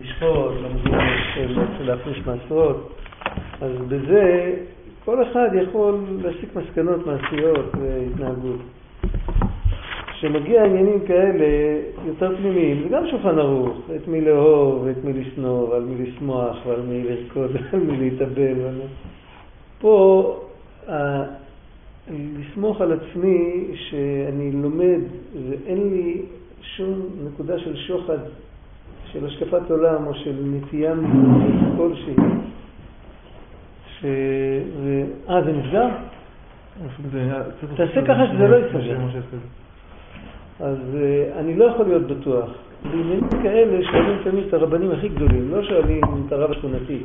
לשפוט, לומדים להפריש מעשרות, אז בזה כל אחד יכול להסיק מסקנות מעשיות והתנהגות. כשמגיע עניינים כאלה יותר פנימיים, זה גם שולחן ערוך, את מי לאהוב, את מי לשנוא, ועל מי לשמוח, ועל מי לרקוד, ועל מי להתאבל. פה, ה... לסמוך על עצמי שאני לומד ואין לי שום נקודה של שוחד, של השקפת עולם או של נטייה כלשהי. ש... אה, זה נסגר? תעשה ככה שזה לא יסגר. אז אה, אני לא יכול להיות בטוח. בעניינים כאלה שואלים תמיד את הרבנים הכי גדולים, לא שואלים את הרב השכונתי.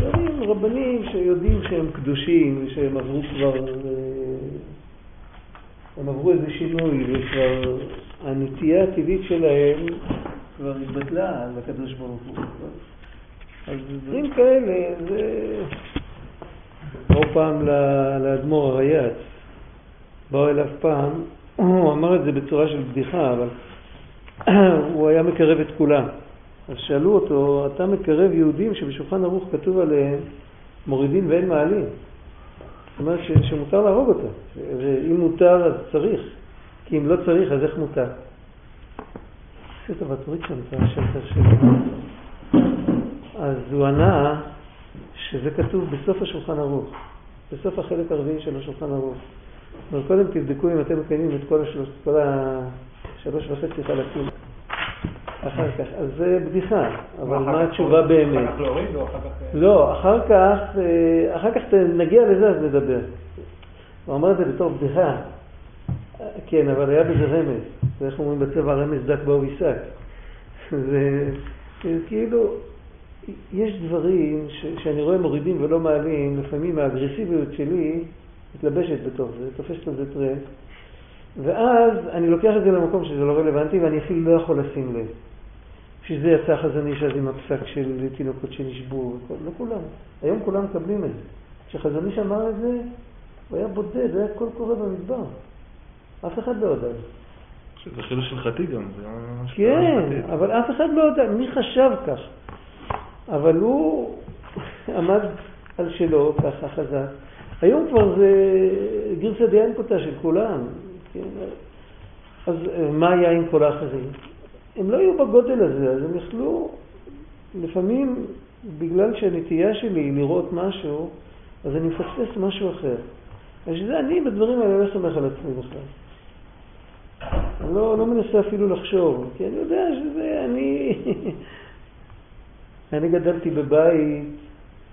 שואלים רבנים שיודעים שהם קדושים, שהם עברו כבר, אה, הם עברו איזה שינוי, וכבר הנטייה הטבעית שלהם כבר התבטלה על הקדוש ברוך הוא. אז דברים כאלה, זה... באו פעם לאדמו"ר הרייץ, באו אליו פעם, הוא אמר את זה בצורה של בדיחה, אבל הוא היה מקרב את כולם. אז שאלו אותו, אתה מקרב יהודים שבשולחן ערוך כתוב עליהם מורידים ואין מעלים. זאת אומרת ש, שמותר להרוג אותם, ואם מותר אז צריך, כי אם לא צריך אז איך מותר? עשית תוריד שם את השלטר שלי. אז הוא ענה שזה כתוב בסוף השולחן ערוך, בסוף החלק הרביעי של השולחן ערוך. אבל קודם תבדקו אם אתם מקיימים את כל, השלוש, כל השלוש וחצי חלקים. אחר כך, אז זה בדיחה, אבל מה התשובה באמת? אחר כך להוריד או אחר כך... לא, אחר כך, אה, אחר כך נגיע לזה אז נדבר. הוא אמר את זה בתור בדיחה. כן, אבל היה בזה רמז. ואיך אומרים בצבע רמז דק באו יישק. זה כאילו, יש דברים שאני רואה מורידים ולא מעלים, לפעמים האגרסיביות שלי מתלבשת בתוך זה, תופסת על זה טרנד, ואז אני לוקח את זה למקום שזה לא רלוונטי ואני אפילו לא יכול לשים לב. בשביל זה יצא איש אז עם הפסק של תינוקות שנשבו, לא כולם. היום כולם מקבלים את זה. כשחזון איש אמר את זה, הוא היה בודד, זה היה קול קורא במדבר. אף אחד לא יודע. זה חילוש הלכתי גם. כן, אבל אף אחד לא יודע. מי חשב כך? אבל הוא עמד על שלו ככה חזק. היום כבר זה גרסא דיאנקותא של כולם. כן? אז מה היה עם כל האחרים? הם לא היו בגודל הזה, אז הם יכלו, לפעמים בגלל שהנטייה שלי היא לראות משהו, אז אני מפספס משהו אחר. ושזה אני בדברים האלה לא סומך על עצמי בכלל. אני לא, לא מנסה אפילו לחשוב, כי אני יודע שזה אני... אני גדלתי בבית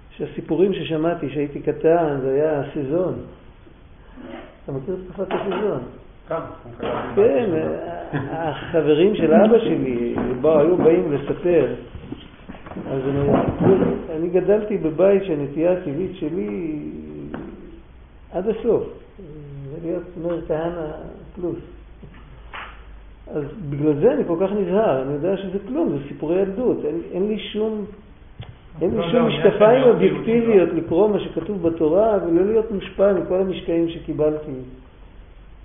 שהסיפורים ששמעתי כשהייתי קטן זה היה סזון. אתה מכיר את תקופת הסזון? כן, החברים של אבא שלי היו באים לספר. אז אני, אני גדלתי בבית שהנטייה הטבעית שלי עד הסוף. זה להיות מאיר כהנא פלוס. אז בגלל זה אני כל כך נזהר, אני יודע שזה כלום, זה סיפורי ילדות, אין, אין לי שום, אין לי לא, שום לא, משקפיים אובייקטיביות לקרוא מה שכתוב בתורה ולא להיות מושפע מכל המשקעים שקיבלתי.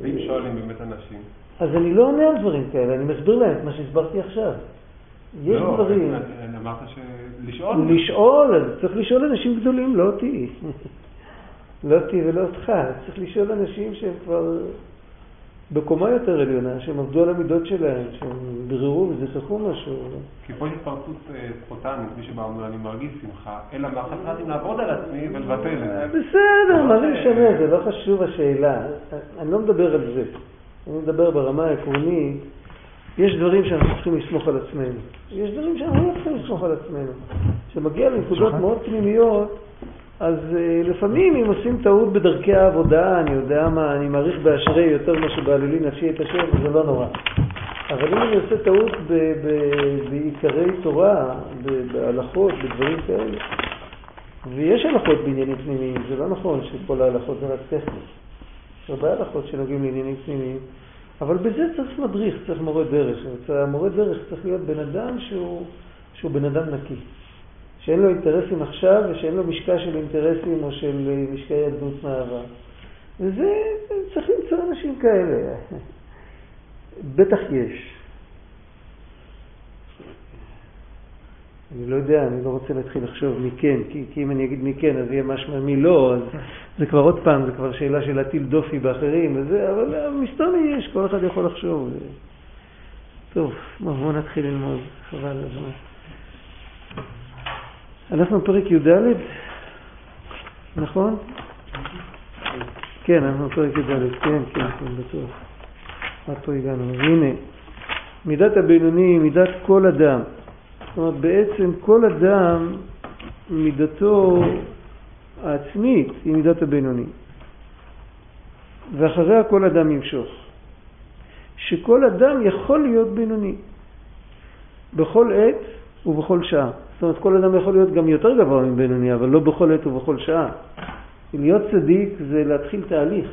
ואם שואלים באמת אנשים? אז אני לא עונה על דברים כאלה, אני מסביר להם את מה שהסברתי עכשיו. יש לא, דברים... אמרת לשאול. לשאול, אז צריך לשאול אנשים גדולים, לא אותי. לא אותי ולא אותך, צריך לשאול אנשים שהם כבר בקומה יותר עליונה, שהם עבדו על המידות שלהם, שהם ביררו וזכחו משהו. כי פה יש התפרצות אה, ספונטנית, מי שבאמר אני מרגיש שמחה, אלא מה חסרתי לעבוד על עצמי ולבטל את זה. בסדר, מה זה משנה, זה לא חשוב השאלה. אני לא מדבר על זה. אני מדבר ברמה העקרונית. יש דברים שאנחנו צריכים לסמוך על עצמנו. יש דברים שאנחנו לא צריכים לסמוך על עצמנו. כשמגיע לנקודות מאוד פנימיות, אז uh, לפעמים אם עושים טעות בדרכי העבודה, אני יודע מה, אני מעריך באשרי יותר ממה שבעלולי נפשי את השם, זה לא נורא. אבל אם אני עושה טעות בעיקרי תורה, בהלכות, בדברים כאלה, ויש הלכות בעניינים פנימיים, זה לא נכון שכל ההלכות זה רק טכנית. יש הרבה הלכות שנוגעים לעניינים פנימיים, אבל בזה צריך מדריך, צריך מורה דרך. המורה דרך צריך להיות בן אדם שהוא, שהוא בן אדם נקי. שאין לו אינטרסים עכשיו ושאין לו משקע של אינטרסים או של אה, משקעי ילדות מעבר. וזה, צריך למצוא אנשים כאלה. בטח יש. אני לא יודע, אני לא רוצה להתחיל לחשוב מי כן, כי, כי אם אני אגיד מי כן, אז יהיה משמע מי לא, אז זה כבר עוד פעם, זה כבר שאלה של להטיל דופי באחרים, וזה, אבל מסתומי יש, כל אחד יכול לחשוב. טוב, בואו נתחיל ללמוד, חבל הזמן. אנחנו פרק י"ד, נכון? כן, אנחנו פרק י"ד, כן, כן, כן, בטוח. עד פה הגענו. והנה, מידת הבינוני היא מידת כל אדם. זאת אומרת, בעצם כל אדם, מידתו העצמית היא מידת הבינוני. ואחריה כל אדם ימשוך. שכל אדם יכול להיות בינוני. בכל עת ובכל שעה. זאת אומרת, כל אדם יכול להיות גם יותר גבוה מבינוני, אבל לא בכל עת ובכל שעה. להיות צדיק זה להתחיל תהליך.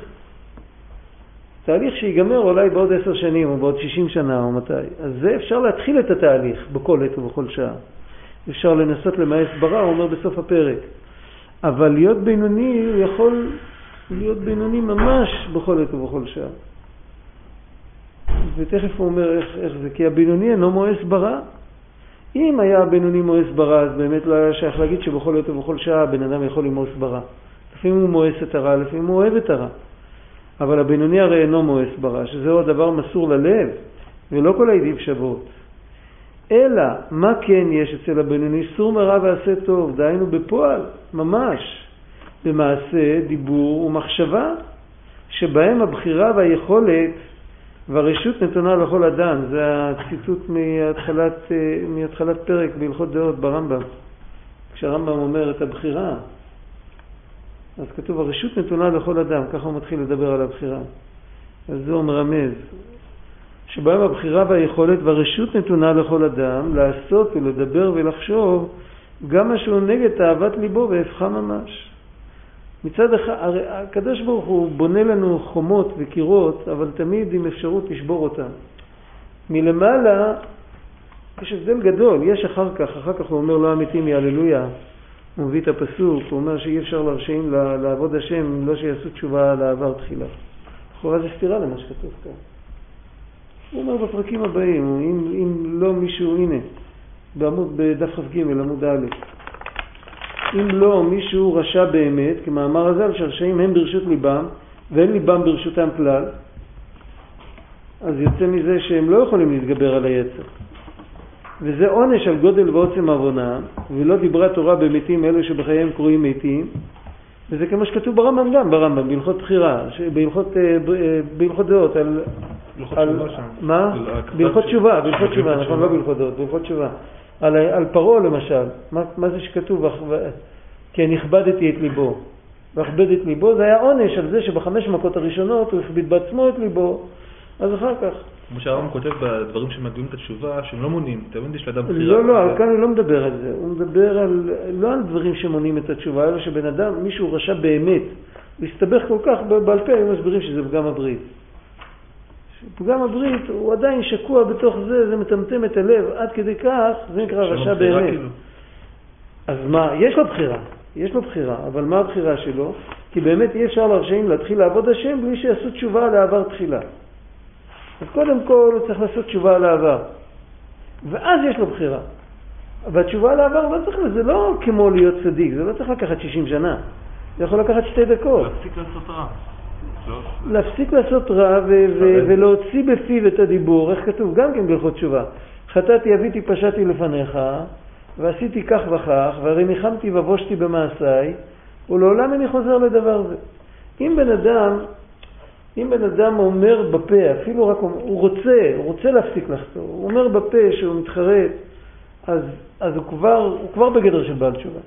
תהליך שיגמר אולי בעוד עשר שנים או בעוד שישים שנה או מתי. אז זה אפשר להתחיל את התהליך בכל עת ובכל שעה. אפשר לנסות למאס ברע, הוא אומר בסוף הפרק. אבל להיות בינוני, הוא יכול להיות בינוני ממש בכל עת ובכל שעה. ותכף הוא אומר איך, איך זה, כי הבינוני אינו מואס ברע. אם היה הבינוני מואס ברע, אז באמת לא היה שייך להגיד שבכל עת ובכל שעה הבן אדם יכול למאוס ברע. לפעמים הוא מואס את הרע, לפעמים הוא אוהב את הרע. אבל הבינוני הרי אינו מואס ברע, שזהו הדבר מסור ללב, ולא כל העידים שוות. אלא, מה כן יש אצל הבינוני? סור מרע ועשה טוב, דהיינו בפועל, ממש, במעשה, דיבור ומחשבה, שבהם הבחירה והיכולת והרשות נתונה לכל אדם. זה הציטוט מהתחלת, מהתחלת פרק בהלכות דעות ברמב"ם. כשהרמב"ם אומר את הבחירה, אז כתוב הרשות נתונה לכל אדם, ככה הוא מתחיל לדבר על הבחירה. אז זה הוא מרמז, שבהם הבחירה והיכולת והרשות נתונה לכל אדם לעשות ולדבר ולחשוב גם מה שהוא נגד תאוות ליבו והפכה ממש. מצד אחד, הקדוש ברוך הוא בונה לנו חומות וקירות, אבל תמיד עם אפשרות לשבור אותם. מלמעלה יש הבדל גדול, יש אחר כך, אחר כך הוא אומר לא אמיתים יהללויה, הוא מביא את הפסוק, הוא אומר שאי אפשר להרשים לעבוד השם לא שיעשו תשובה על העבר תחילה. לכאורה זה סתירה למה שכתוב כאן. הוא אומר בפרקים הבאים, אם, אם לא מישהו, הנה, בעמוד, בדף כ"ג, עמוד א', אם לא מישהו רשע באמת, כמאמר הזל, שהרשעים הם ברשות ליבם, ואין ליבם ברשותם כלל, אז יוצא מזה שהם לא יכולים להתגבר על היצר. וזה עונש על גודל ועוצם עוונה, ולא דיברה תורה במתים אלו שבחייהם קרויים מתים, וזה כמו שכתוב ברמב"ם גם, ברמב"ם, בהלכות בחירה, בהלכות, אה, אה, בהלכות דעות, על... על מה? בהלכות תשובה, בהלכות תשובה, נכון, לא בהלכות דעות, בהלכות תשובה. על, על פרעה למשל, מה, מה זה שכתוב? כי אני הכבדתי את ליבו. והכבד את ליבו, זה היה עונש על זה שבחמש מכות הראשונות הוא הכביד בעצמו את ליבו, אז אחר כך. כמו שהרמב"ם כותב בדברים שמדביעים את התשובה, שהם לא מונים, תמיד יש לאדם בחירה. לא, לא, כאן הוא לא מדבר על זה, הוא מדבר על, לא על דברים שמונים את התשובה, אלא שבן אדם, מישהו רשע באמת, הוא הסתבך כל כך בעל פה, היו מסבירים שזה פגם הברית. פגם הברית הוא עדיין שקוע בתוך זה, זה מטמטם את הלב, עד כדי כך, זה נקרא רשע באמת. כאילו. אז מה, יש לו בחירה, יש לו בחירה, אבל מה הבחירה שלו? כי באמת אי אפשר לרשעים להתחיל לעבוד השם בלי שיעשו תשובה לעבר תחילה. אז קודם כל הוא צריך לעשות תשובה על העבר, ואז יש לו בחירה. והתשובה על העבר לא צריך, זה לא כמו להיות צדיק, זה לא צריך לקחת 60 שנה, זה יכול לקחת שתי דקות. להפסיק לעשות רע. להפסיק לעשות רע ולהוציא בפיו את הדיבור, איך כתוב? גם כן בהלכות תשובה. חטאתי, אביתי, פשעתי לפניך, ועשיתי כך וכך, והרי ניחמתי ובושתי במעשיי, ולעולם איני חוזר לדבר זה. אם בן אדם אם בן אדם אומר בפה, אפילו רק אומר, הוא רוצה, הוא רוצה להפסיק לחתור, הוא אומר בפה שהוא מתחרט, אז, אז הוא, כבר, הוא כבר בגדר של בעל תשובה.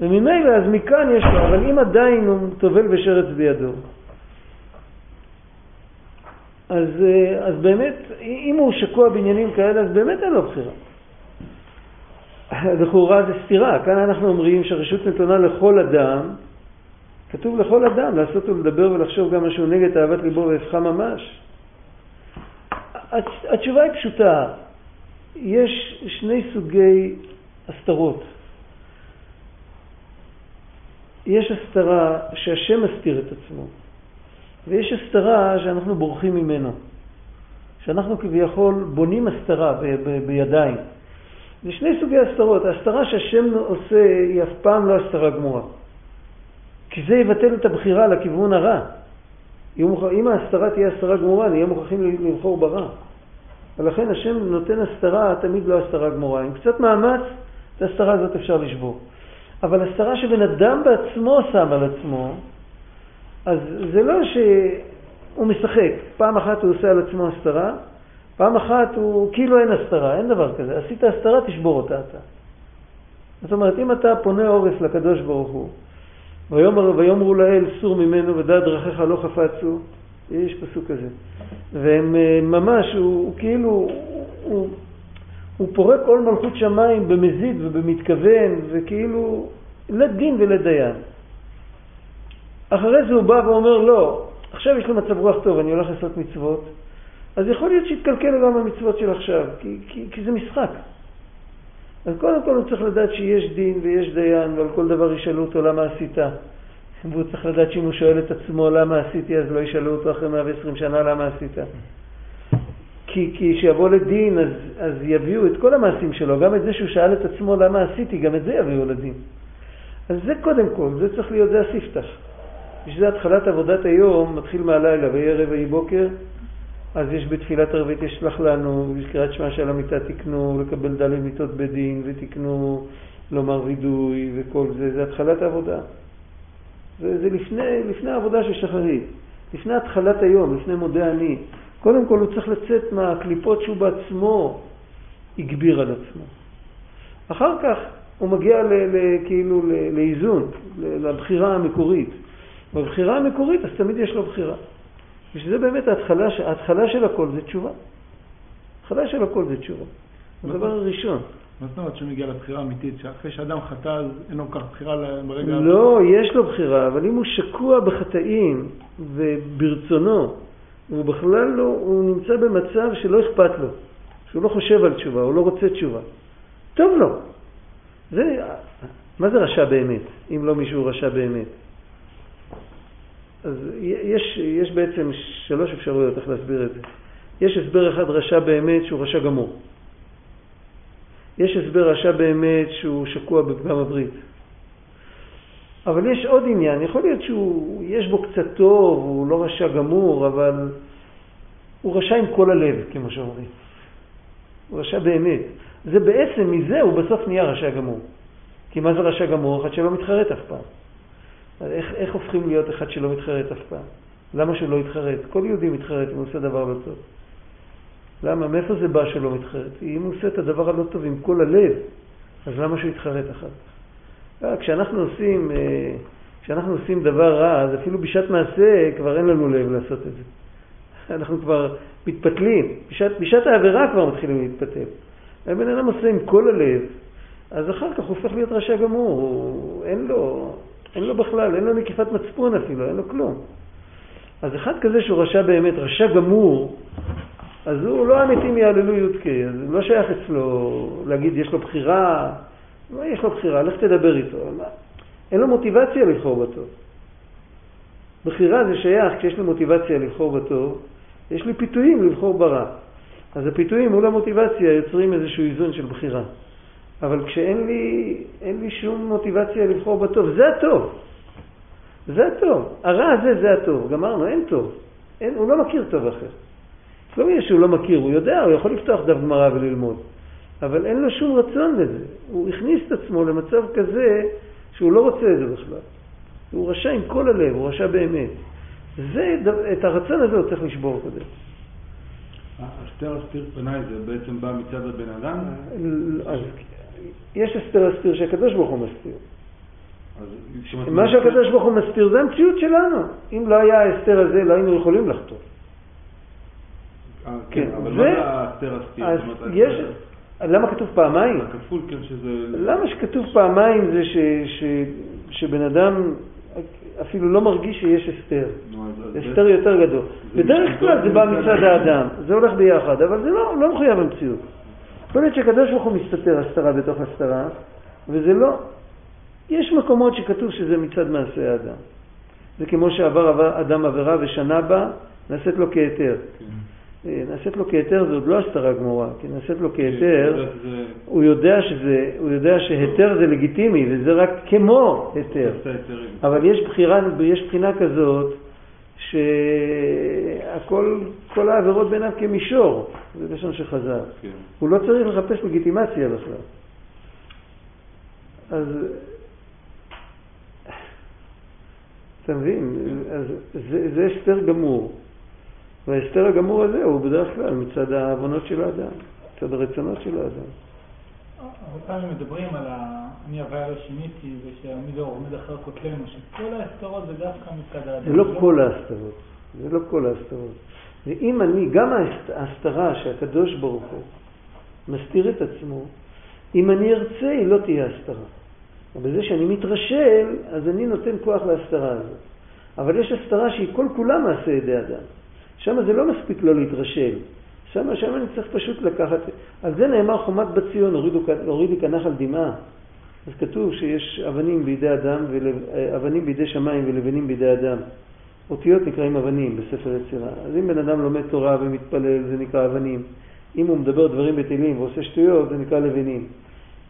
וממילא, אז מכאן יש לו, אבל אם עדיין הוא טובל ושרץ בידו, אז, אז באמת, אם הוא שקוע בעניינים כאלה, אז באמת אין לו בחירה. לכאורה זה סתירה, כאן אנחנו אומרים שהרשות נתונה לכל אדם, כתוב לכל אדם לעשות ולדבר ולחשוב גם משהו נגד אהבת ליבו והפכה ממש. התשובה היא פשוטה, יש שני סוגי הסתרות. יש הסתרה שהשם מסתיר את עצמו, ויש הסתרה שאנחנו בורחים ממנו, שאנחנו כביכול בונים הסתרה ב- ב- בידיים. זה שני סוגי הסתרות. ההסתרה שהשם עושה היא אף פעם לא הסתרה גמורה. כי זה יבטל את הבחירה לכיוון הרע. אם ההסתרה תהיה הסתרה גמורה, נהיה מוכרחים לבחור ברע. ולכן השם נותן הסתרה, תמיד לא הסתרה גמורה. עם קצת מאמץ, את ההסתרה הזאת אפשר לשבור. אבל הסתרה שבן אדם בעצמו שם על עצמו, אז זה לא שהוא משחק. פעם אחת הוא עושה על עצמו הסתרה, פעם אחת הוא כאילו אין הסתרה, אין דבר כזה. עשית הסתרה, תשבור אותה אתה. זאת אומרת, אם אתה פונה עורף לקדוש ברוך הוא, ויאמר, ויאמרו לאל סור ממנו ודעת דרכיך לא חפצו, יש פסוק כזה. והם אה, ממש, הוא, הוא כאילו, הוא, הוא פורק כל מלכות שמיים במזיד ובמתכוון, וכאילו לדין ולדיין. אחרי זה הוא בא ואומר, לא, עכשיו יש לו מצב רוח טוב, אני הולך לעשות מצוות, אז יכול להיות שיתקלקל גם המצוות של עכשיו, כי, כי, כי זה משחק. אז קודם כל הוא צריך לדעת שיש דין ויש דיין, ועל כל דבר ישאלו אותו למה עשית. והוא צריך לדעת שאם הוא שואל את עצמו למה עשיתי, אז לא ישאלו אותו אחרי 120 שנה למה עשית. כי, כי שיבוא לדין, אז, אז יביאו את כל המעשים שלו, גם את זה שהוא שאל את עצמו למה עשיתי, גם את זה יביאו לדין. אז זה קודם כל, זה צריך להיות, זה הספתח. בשביל התחלת עבודת היום מתחיל מהלילה, ויהי ערב ויהי בוקר, אז יש בתפילת ערבית ישלח לנו, בקריאת שמע של המיטה תקנו לקבל ד' מיטות בדין, ותקנו לומר וידוי וכל זה, זה התחלת העבודה. זה, זה לפני, לפני העבודה של שחרית, לפני התחלת היום, לפני מודה אני. קודם כל הוא צריך לצאת מהקליפות שהוא בעצמו הגביר על עצמו. אחר כך הוא מגיע ל, ל, כאילו ל, לאיזון, לבחירה המקורית. בבחירה המקורית אז תמיד יש לו בחירה. ושזה באמת ההתחלה, ההתחלה של הכל זה תשובה. ההתחלה של הכל זה תשובה. הדבר הראשון. מה זאת אומרת שהוא מגיע לבחירה אמיתית, שאחרי שאדם חטא אז אין לו כך בחירה ברגע... לא, יש לו בחירה, אבל אם הוא שקוע בחטאים וברצונו, הוא בכלל לא, הוא נמצא במצב שלא אכפת לו, שהוא לא חושב על תשובה, הוא לא רוצה תשובה. טוב לו. זה, מה זה רשע באמת, אם לא מישהו רשע באמת? אז יש, יש בעצם שלוש אפשרויות איך להסביר את זה. יש הסבר אחד רשע באמת שהוא רשע גמור. יש הסבר רשע באמת שהוא שקוע בפגם הברית. אבל יש עוד עניין, יכול להיות שיש בו קצת טוב, הוא לא רשע גמור, אבל הוא רשע עם כל הלב, כמו שאומרים. הוא רשע באמת. זה בעצם, מזה הוא בסוף נהיה רשע גמור. כי מה זה רשע גמור? אחד שלא מתחרט אף פעם. איך, איך הופכים להיות אחד שלא מתחרט אף פעם? למה שהוא לא יתחרט? כל יהודי מתחרט אם הוא עושה דבר לא טוב. למה? מאיפה זה בא שלא מתחרט? אם הוא עושה את הדבר הלא טוב עם כל הלב, אז למה שהוא יתחרט כך? אה, כשאנחנו עושים, אה, כשאנחנו עושים דבר רע, אז אפילו בשעת מעשה כבר אין לנו לב לעשות את זה. אנחנו כבר מתפתלים. בשעת, בשעת העבירה כבר מתחילים להתפתל. הבן אדם עושה עם כל הלב, אז אחר כך הוא הופך להיות רשע גמור. הוא, אין לו, אין לו בכלל, אין לו נקיפת מצפון אפילו, אין לו כלום. אז אחד כזה שהוא רשע באמת, רשע גמור, אז הוא לא המתים יעללו יודקה, אז לא שייך אצלו להגיד יש לו בחירה, מה יש לו בחירה, לך תדבר איתו. אין לו מוטיבציה לבחור בטוב. בחירה זה שייך כשיש לי מוטיבציה לבחור בטוב, יש לי פיתויים לבחור ברע. אז הפיתויים מול המוטיבציה יוצרים איזשהו איזון של בחירה. אבל כשאין לי, לי שום מוטיבציה לבחור בטוב, זה הטוב. זה הטוב. הרע הזה זה הטוב. גמרנו, אין טוב. אין, הוא לא מכיר טוב אחר. לא יהיה שהוא לא מכיר, הוא יודע, הוא יכול לפתוח דף גמרא וללמוד. אבל אין לו שום רצון לזה. הוא הכניס את עצמו למצב כזה שהוא לא רוצה את זה בכלל. הוא רשע עם כל הלב, הוא רשע באמת. זה, את הרצון הזה הוא צריך לשבור קודם. אסתר אסתיר פניי זה בעצם בא מצד הבן אדם? אז יש אסתר אסתיר שהקדוש ברוך הוא מסתיר. מה שהקדוש ברוך הוא מסתיר זה המציאות שלנו. אם לא היה האסתר הזה, לא היינו יכולים לחתור. אה, כן, אבל מה זה האסתר אסתיר? למה כתוב פעמיים? הכפול, כן, שזה... למה שכתוב פעמיים זה שבן אדם אפילו לא מרגיש שיש אסתר. אסתר יותר גדול. בדרך כלל זה בא מצד האדם, זה הולך ביחד, אבל זה לא, לא מחויב במציאות. יכול להיות שקדוש ברוך הוא מסתתר הסתרה בתוך הסתרה, וזה לא. יש מקומות שכתוב שזה מצד מעשה האדם. זה כמו שעבר אדם עבירה ושנה בה, נעשית לו כהיתר. אה, נעשית לו כהיתר זה עוד לא הסתרה גמורה, כי נעשית לו כהיתר, הוא יודע, שזה, הוא יודע שהיתר זה לגיטימי וזה רק כמו היתר. אבל יש בחירה, יש בחינה כזאת שהכל, כל העבירות בעיניו כמישור, זה לשון שחזר. כן. הוא לא צריך לחפש לגיטימציה בכלל. אז אתה מבין? אז זה, זה הסתר גמור. וההסתר הגמור הזה הוא בדרך כלל מצד העוונות של האדם, מצד הרצונות של האדם. הרבה פעמים מדברים על אני הוויה לא שיניתי ושאני לא עומד אחר כותלנו, שכל ההסתרות זה דווקא מצד האדם. זה לא כל ההסתרות, זה לא כל ההסתרות. ואם אני, גם ההסתרה שהקדוש ברוך הוא מסתיר את עצמו, אם אני ארצה היא לא תהיה הסתרה. בזה שאני מתרשל, אז אני נותן כוח להסתרה הזאת. אבל יש הסתרה שהיא כל כולה מעשה ידי אדם. שם זה לא מספיק לא להתרשל. שם, שם אני צריך פשוט לקחת, על זה נאמר חומת בציון, הורידי כנח על דמעה. אז כתוב שיש אבנים בידי אדם, אבנים בידי שמיים ולבנים בידי אדם. אותיות נקראים אבנים בספר יצירה. אז אם בן אדם לומד תורה ומתפלל, זה נקרא אבנים. אם הוא מדבר דברים בטלים ועושה שטויות, זה נקרא לבנים.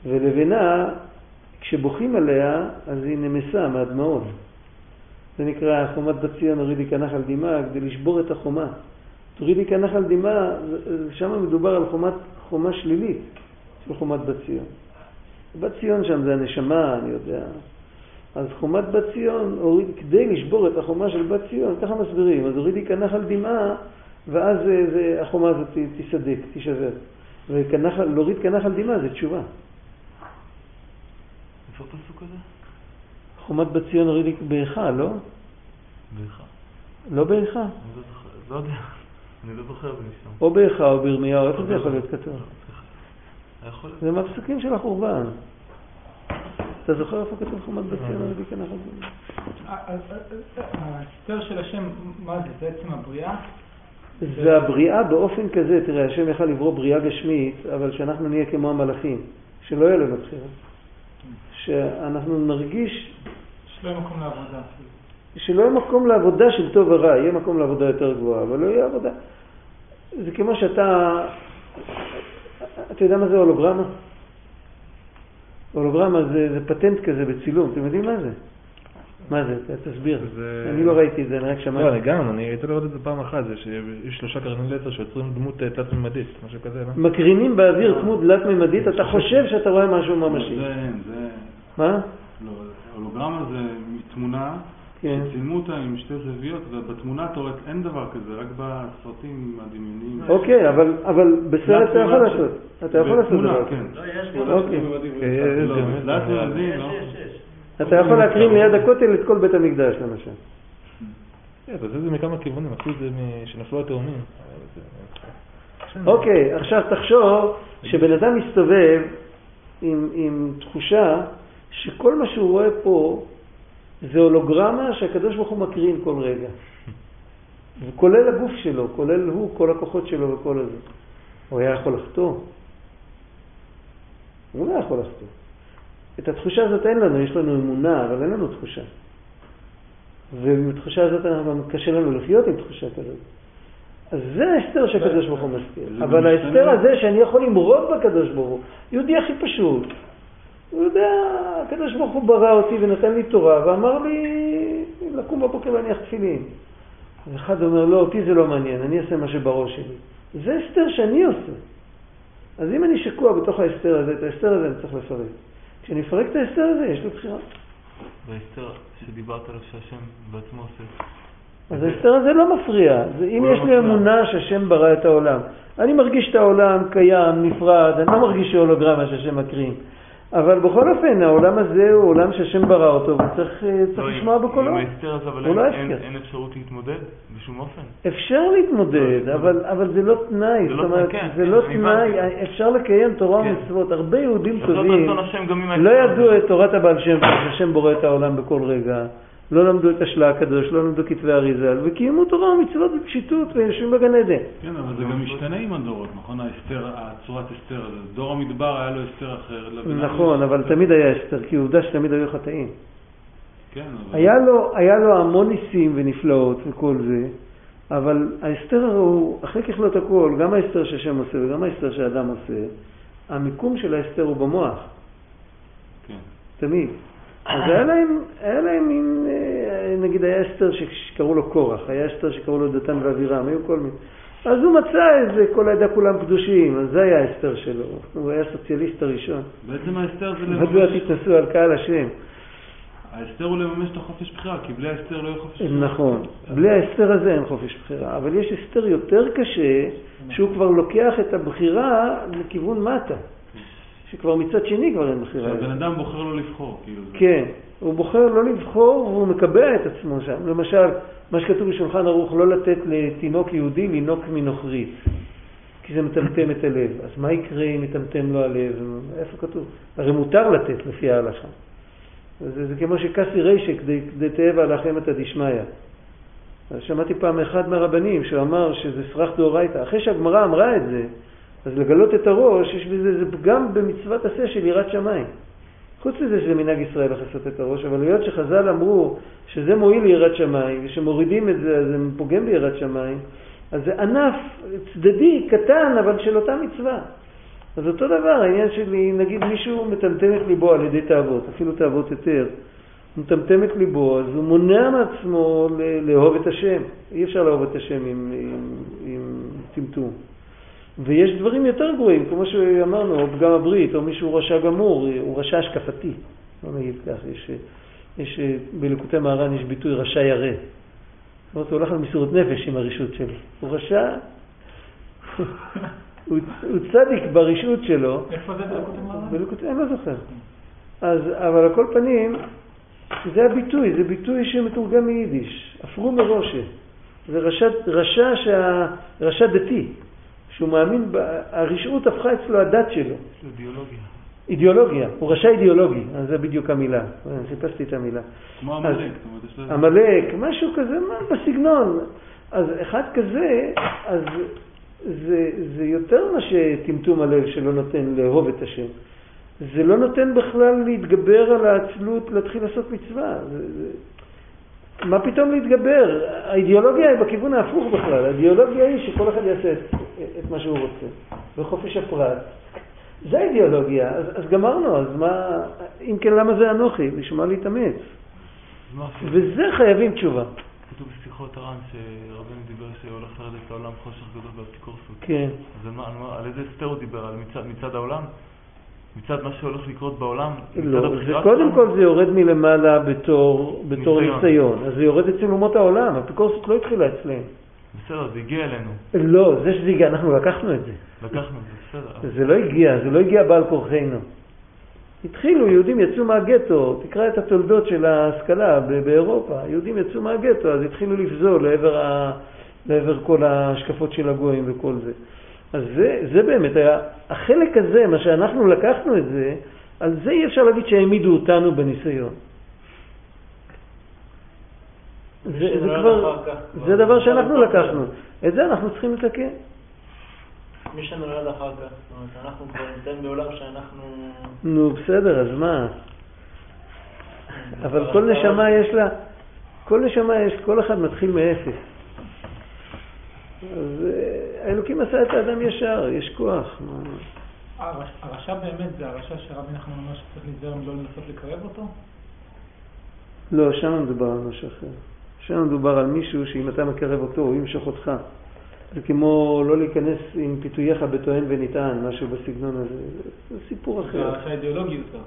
ולבנה, כשבוכים עליה, אז היא נמסה מהדמעות. זה נקרא חומת בציון הורידי כנח על דמעה, כדי לשבור את החומה. תורידי כנח על דמעה, שם מדובר על חומת, חומה שלילית של חומת בציון. בת ציון שם זה הנשמה, אני יודע. אז חומת בת ציון, הוריד, כדי לשבור את החומה של בת ציון, ככה מסבירים, אז הורידי כנח על דמעה, ואז זה, זה, החומה הזאת תסדק, תישבר. ולהוריד כנח על דמעה זה תשובה. איפה הפסוק הזה? חומת בת ציון הורידי בהיכה, לא? בהיכה. לא בהיכה? אני לא לא יודע, אני לא זוכר זה משם. או בהיכה או בירמיהו, איפה זה יכול להיות כתוב? לא, זה מהפסוקים של החורבן. אתה זוכר איפה כתוב חומת בת ציון כנח על דמעה? ההסתר של השם, מה זה? זה עצם הבריאה? זה הבריאה באופן כזה, תראה, השם יכל לברוא בריאה גשמית, אבל שאנחנו נהיה כמו המלאכים, שלא יהיה לנו בחירה. שאנחנו נרגיש... שלא יהיה מקום לעבודה. שלא יהיה מקום לעבודה של טוב ורע, יהיה מקום לעבודה יותר גבוהה, אבל לא יהיה עבודה. זה כמו שאתה... אתה יודע מה זה הולוגרמה? הולוגרמה זה, זה פטנט כזה בצילום, אתם יודעים מה זה? מה זה? תסביר. זה... אני לא ראיתי את זה, אני רק שמעתי. לא, אני גם, אני הייתי לראות את זה פעם אחת, זה שיש שלושה קרנים לצר שיוצרים דמות אה, תלת-ממדית, משהו כזה, לא? מקרינים באוויר דמות תלת-ממדית, אתה חושב שאתה רואה משהו ממשי. זה, זה... מה? לא, הולוגרמה זה תמונה כן. שצילמו אותה עם שתי זוויות, ובתמונה אתה רואה, אין דבר כזה, רק בסרטים הדמיוניים. אוקיי, אבל בסרט אתה יכול לעשות. אתה יכול לעשות דבר. כן. לא, יש אוקיי. לא, אתה יכול להקרין ליד הכותל את כל בית המקדש למשל. כן, את זה מכמה כיוונים, עשו את זה שנפלו התאומים. אוקיי, עכשיו תחשוב שבן אדם מסתובב עם תחושה שכל מה שהוא רואה פה זה הולוגרמה שהקדוש ברוך הוא מקרין כל רגע. כולל הגוף שלו, כולל הוא, כל הכוחות שלו וכל הזה. הוא היה יכול לחטוא. הוא לא יכול לחטוא. את התחושה הזאת אין לנו, יש לנו אמונה, אבל אין לנו תחושה. ועם התחושה הזאת קשה לנו לחיות עם תחושה כזאת. אז זה ההסתר שהקדוש ברוך הוא מסתיר. אבל ההסתר הזה שאני יכול למרוד בקדוש ברוך הוא, יהודי הכי פשוט. הוא יודע, הקדוש ברוך הוא ברא אותי ונתן לי תורה ואמר לי לקום בבוקר ולהניח תפילין. ואחד אומר, לא, אותי זה לא מעניין, אני אעשה מה שבראש שלי. זה הסתר שאני עושה. אז אם אני שקוע בתוך ההסתר הזה, את ההסתר הזה אני צריך לפרק. כשאני אפרק את ההסתר הזה, יש לי בחירה. וההסתר שדיברת עליו שהשם בעצמו עושה. אז ההסתר הזה לא מפריע. אם לא יש לי אמונה שהשם ברא את העולם, אני מרגיש את העולם קיים, נפרד, אני לא מרגיש שהולוגרמה שהשם מקרין. אבל בכל אופן, העולם הזה הוא עולם שהשם ברא אותו, וצריך אה, לא, לשמוע בקולו. עם ההסתר הזה, אבל לא אין אפשרות להתמודד בשום אופן. אפשר להתמודד, לא, אבל זה לא תנאי. זאת אומרת, כן, זה לא תנאי, אפשר לקיים תורה כן. ומצוות. הרבה יהודים טובים לא ידעו את תורת הבעל שם, שהשם בורא את העולם בכל רגע. לא למדו את השלה הקדוש, לא למדו כתבי אריזל, וקיימו תורה ומצוות בפשיטות ויושבים בגן עדן. כן, אבל זה גם משתנה עם הדורות, נכון? ההסתר, הצורת הסתר הזה. דור המדבר היה לו הסתר אחר. נכון, אבל תמיד היה הסתר, כי עובדה שתמיד היו חטאים. כן, אבל... היה לו, היה לו המון ניסים ונפלאות וכל זה, אבל ההסתר הוא, אחרי ככלות הכל, גם ההסתר שהשם עושה וגם ההסתר שהאדם עושה, המיקום של ההסתר הוא במוח. כן. תמיד. אז היה להם, היה להם מין, אה, נגיד היה אסתר שקראו לו קורח, היה אסתר שקראו לו דתן ואבירם, היו כל מיני. אז הוא מצא איזה, כל העדה כולם קדושים, אז זה היה ההסתר שלו. הוא היה הסוציאליסט הראשון. בעצם ההסתר זה מדוע לממש... תתנסו על קהל השם? ההסתר הוא לממש את החופש בחירה, כי בלי ההסתר לא יהיה חופש בחירה. נכון. בלי ההסתר הזה אין חופש בחירה, אבל יש הסתר יותר קשה, שהוא כבר לוקח את הבחירה לכיוון מטה. שכבר מצד שני כבר אין בחירה. שהבן אדם בוחר לא לבחור, כאילו. זה- כן, הוא בוחר לא לבחור והוא מקבע את עצמו שם. למשל, מה שכתוב בשולחן ערוך, לא לתת לתינוק יהודי לינוק מנוכרית, כי זה מטמטם את הלב. אז מה יקרה אם מטמטם לו הלב? איפה כתוב? הרי מותר לתת לפי ההלכה. זה, זה כמו שקסי רישק דתאבה לחמתא דשמיא. אז שמעתי פעם אחד מהרבנים שאמר שזה סרח דאורייתא. אחרי שהגמרא אמרה את זה, אז לגלות את הראש, יש בזה זה פגם במצוות עשה של יראת שמיים. חוץ מזה שזה מנהג ישראל לכסות את הראש, אבל היות שחז"ל אמרו שזה מועיל ליראת שמיים, ושמורידים את זה אז זה פוגם ביראת שמיים, אז זה ענף צדדי, קטן, אבל של אותה מצווה. אז אותו דבר, העניין שלי, נגיד מישהו מטמטם את ליבו על ידי תאוות, אפילו תאוות היתר, הוא מטמטם את ליבו, אז הוא מונע מעצמו לאהוב את השם. אי אפשר לאהוב את השם עם, עם, עם טמטום. ויש דברים יותר גרועים, כמו שאמרנו, או פגם הברית, או מישהו רשע גמור, הוא רשע השקפתי. לא נגיד כך, יש, יש בלקוטי מהר"ן יש ביטוי רשע ירא. זאת אומרת, הוא הולך על מסירות נפש עם הרשות שלו. הוא רשע, הוא, הוא צדיק ברשעות שלו. איפה זה בלקוטי מהר"ן? בלקוטי, אני לא זוכר. אז, אבל על כל פנים, זה הביטוי, זה ביטוי שמתורגם מיידיש. אפרו מראשה. זה רשע, רשע, שה, רשע דתי, שהוא מאמין, הרשעות הפכה אצלו הדת שלו. אידיאולוגיה. אידיאולוגיה, הוא רשע אידיאולוגי, אז זה בדיוק המילה, אה, חיפשתי את המילה. כמו עמלק, זאת אומרת. עמלק, משהו כזה, מה בסגנון. אז אחד כזה, אז זה, זה יותר מה שטמטום הלב שלא נותן לאהוב את השם. זה לא נותן בכלל להתגבר על העצלות, להתחיל לעשות מצווה. זה, זה... מה פתאום להתגבר? האידיאולוגיה היא בכיוון ההפוך בכלל. האידיאולוגיה היא שכל אחד יעשה את, את מה שהוא רוצה, בחופש הפרט. זה האידיאולוגיה, אז, אז גמרנו, אז מה, אם כן למה זה אנוכי? בשביל מה להתאמץ? וזה חייבים תשובה. כתוב בשיחות הר"ן שרבנו דיבר שהולך לרדת לעולם חושך גדול באפיקורסות. כן. אז על מה- על מה- על איזה הסתר הוא דיבר? על מצד- מצד העולם? מצד מה שהולך לקרות בעולם? לא, זה קודם? כל זה יורד מלמעלה בתור, בתור ניסיון. ניסיון. אז זה יורד אצל אומות העולם, האפיקורסות לא התחילה אצלם. בסדר, זה הגיע אלינו. לא, זה שזה הגיע, אנחנו לקחנו את זה. לקחנו את זה, בסדר. זה לא הגיע, זה לא הגיע בעל כורחנו. התחילו, יהודים יצאו מהגטו, תקרא את התולדות של ההשכלה באירופה, יהודים יצאו מהגטו, אז התחילו לפזול לעבר, ה... לעבר כל ההשקפות של הגויים וכל זה. אז זה, זה באמת היה, החלק הזה, מה שאנחנו לקחנו את זה, על זה אי אפשר להגיד שהעמידו אותנו בניסיון. זה, זה כבר, כך כבר- זה דבר שאנחנו לקחנו. את זה אנחנו צריכים לתקן. מי שנולד אחר כך, זאת אומרת, אנחנו כבר נמצאים בעולם שאנחנו... נו, בסדר, אז מה? אבל כל נשמה יש לה, כל נשמה יש, כל אחד מתחיל מאפס. אז אה, האלוקים עשה את האדם ישר, יש כוח. הרשע באמת זה הרשע שרבי נחמן אומר שצריך להיזהר מלא לנסות לקרב אותו? לא, שם מדובר על משהו אחר. שם מדובר על מישהו שאם אתה מקרב אותו, הוא ימשוך אותך. זה כמו לא להיכנס עם פיתוייך בטוען ונטען, משהו בסגנון הזה. זה- זה סיפור זה אחר. הרשע אידיאולוגי יותר.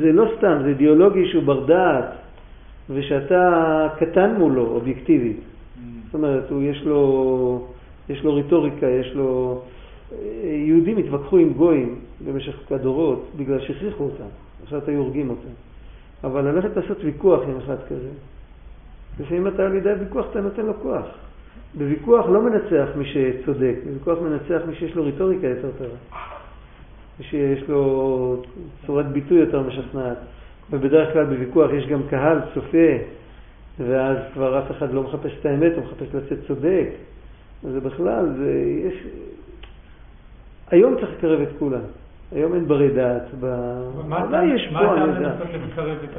זה לא סתם, זה אידיאולוגי שהוא בר דעת, ושאתה קטן מולו, אובייקטיבית. זאת אומרת, הוא יש לו, יש לו ריטוריקה, יש לו... יהודים התווכחו עם גויים במשך הדורות בגלל שהכריחו אותם, אחרת היו הורגים אותם. אבל ללכת לעשות ויכוח עם אחד כזה, לפעמים אתה על ידי הוויכוח אתה נותן לו כוח. בוויכוח לא מנצח מי שצודק, בוויכוח מנצח מי שיש לו ריטוריקה יותר טובה. מי שיש לו צורת ביטוי יותר משכנעת. ובדרך כלל בוויכוח יש גם קהל צופה, ואז כבר אף אחד לא מחפש את האמת, הוא מחפש לצאת צודק. זה בכלל, זה יש... היום צריך לקרב את כולם. היום אין ברי דעת. ב- מה אולי הטעם- יש פה, אני יודע.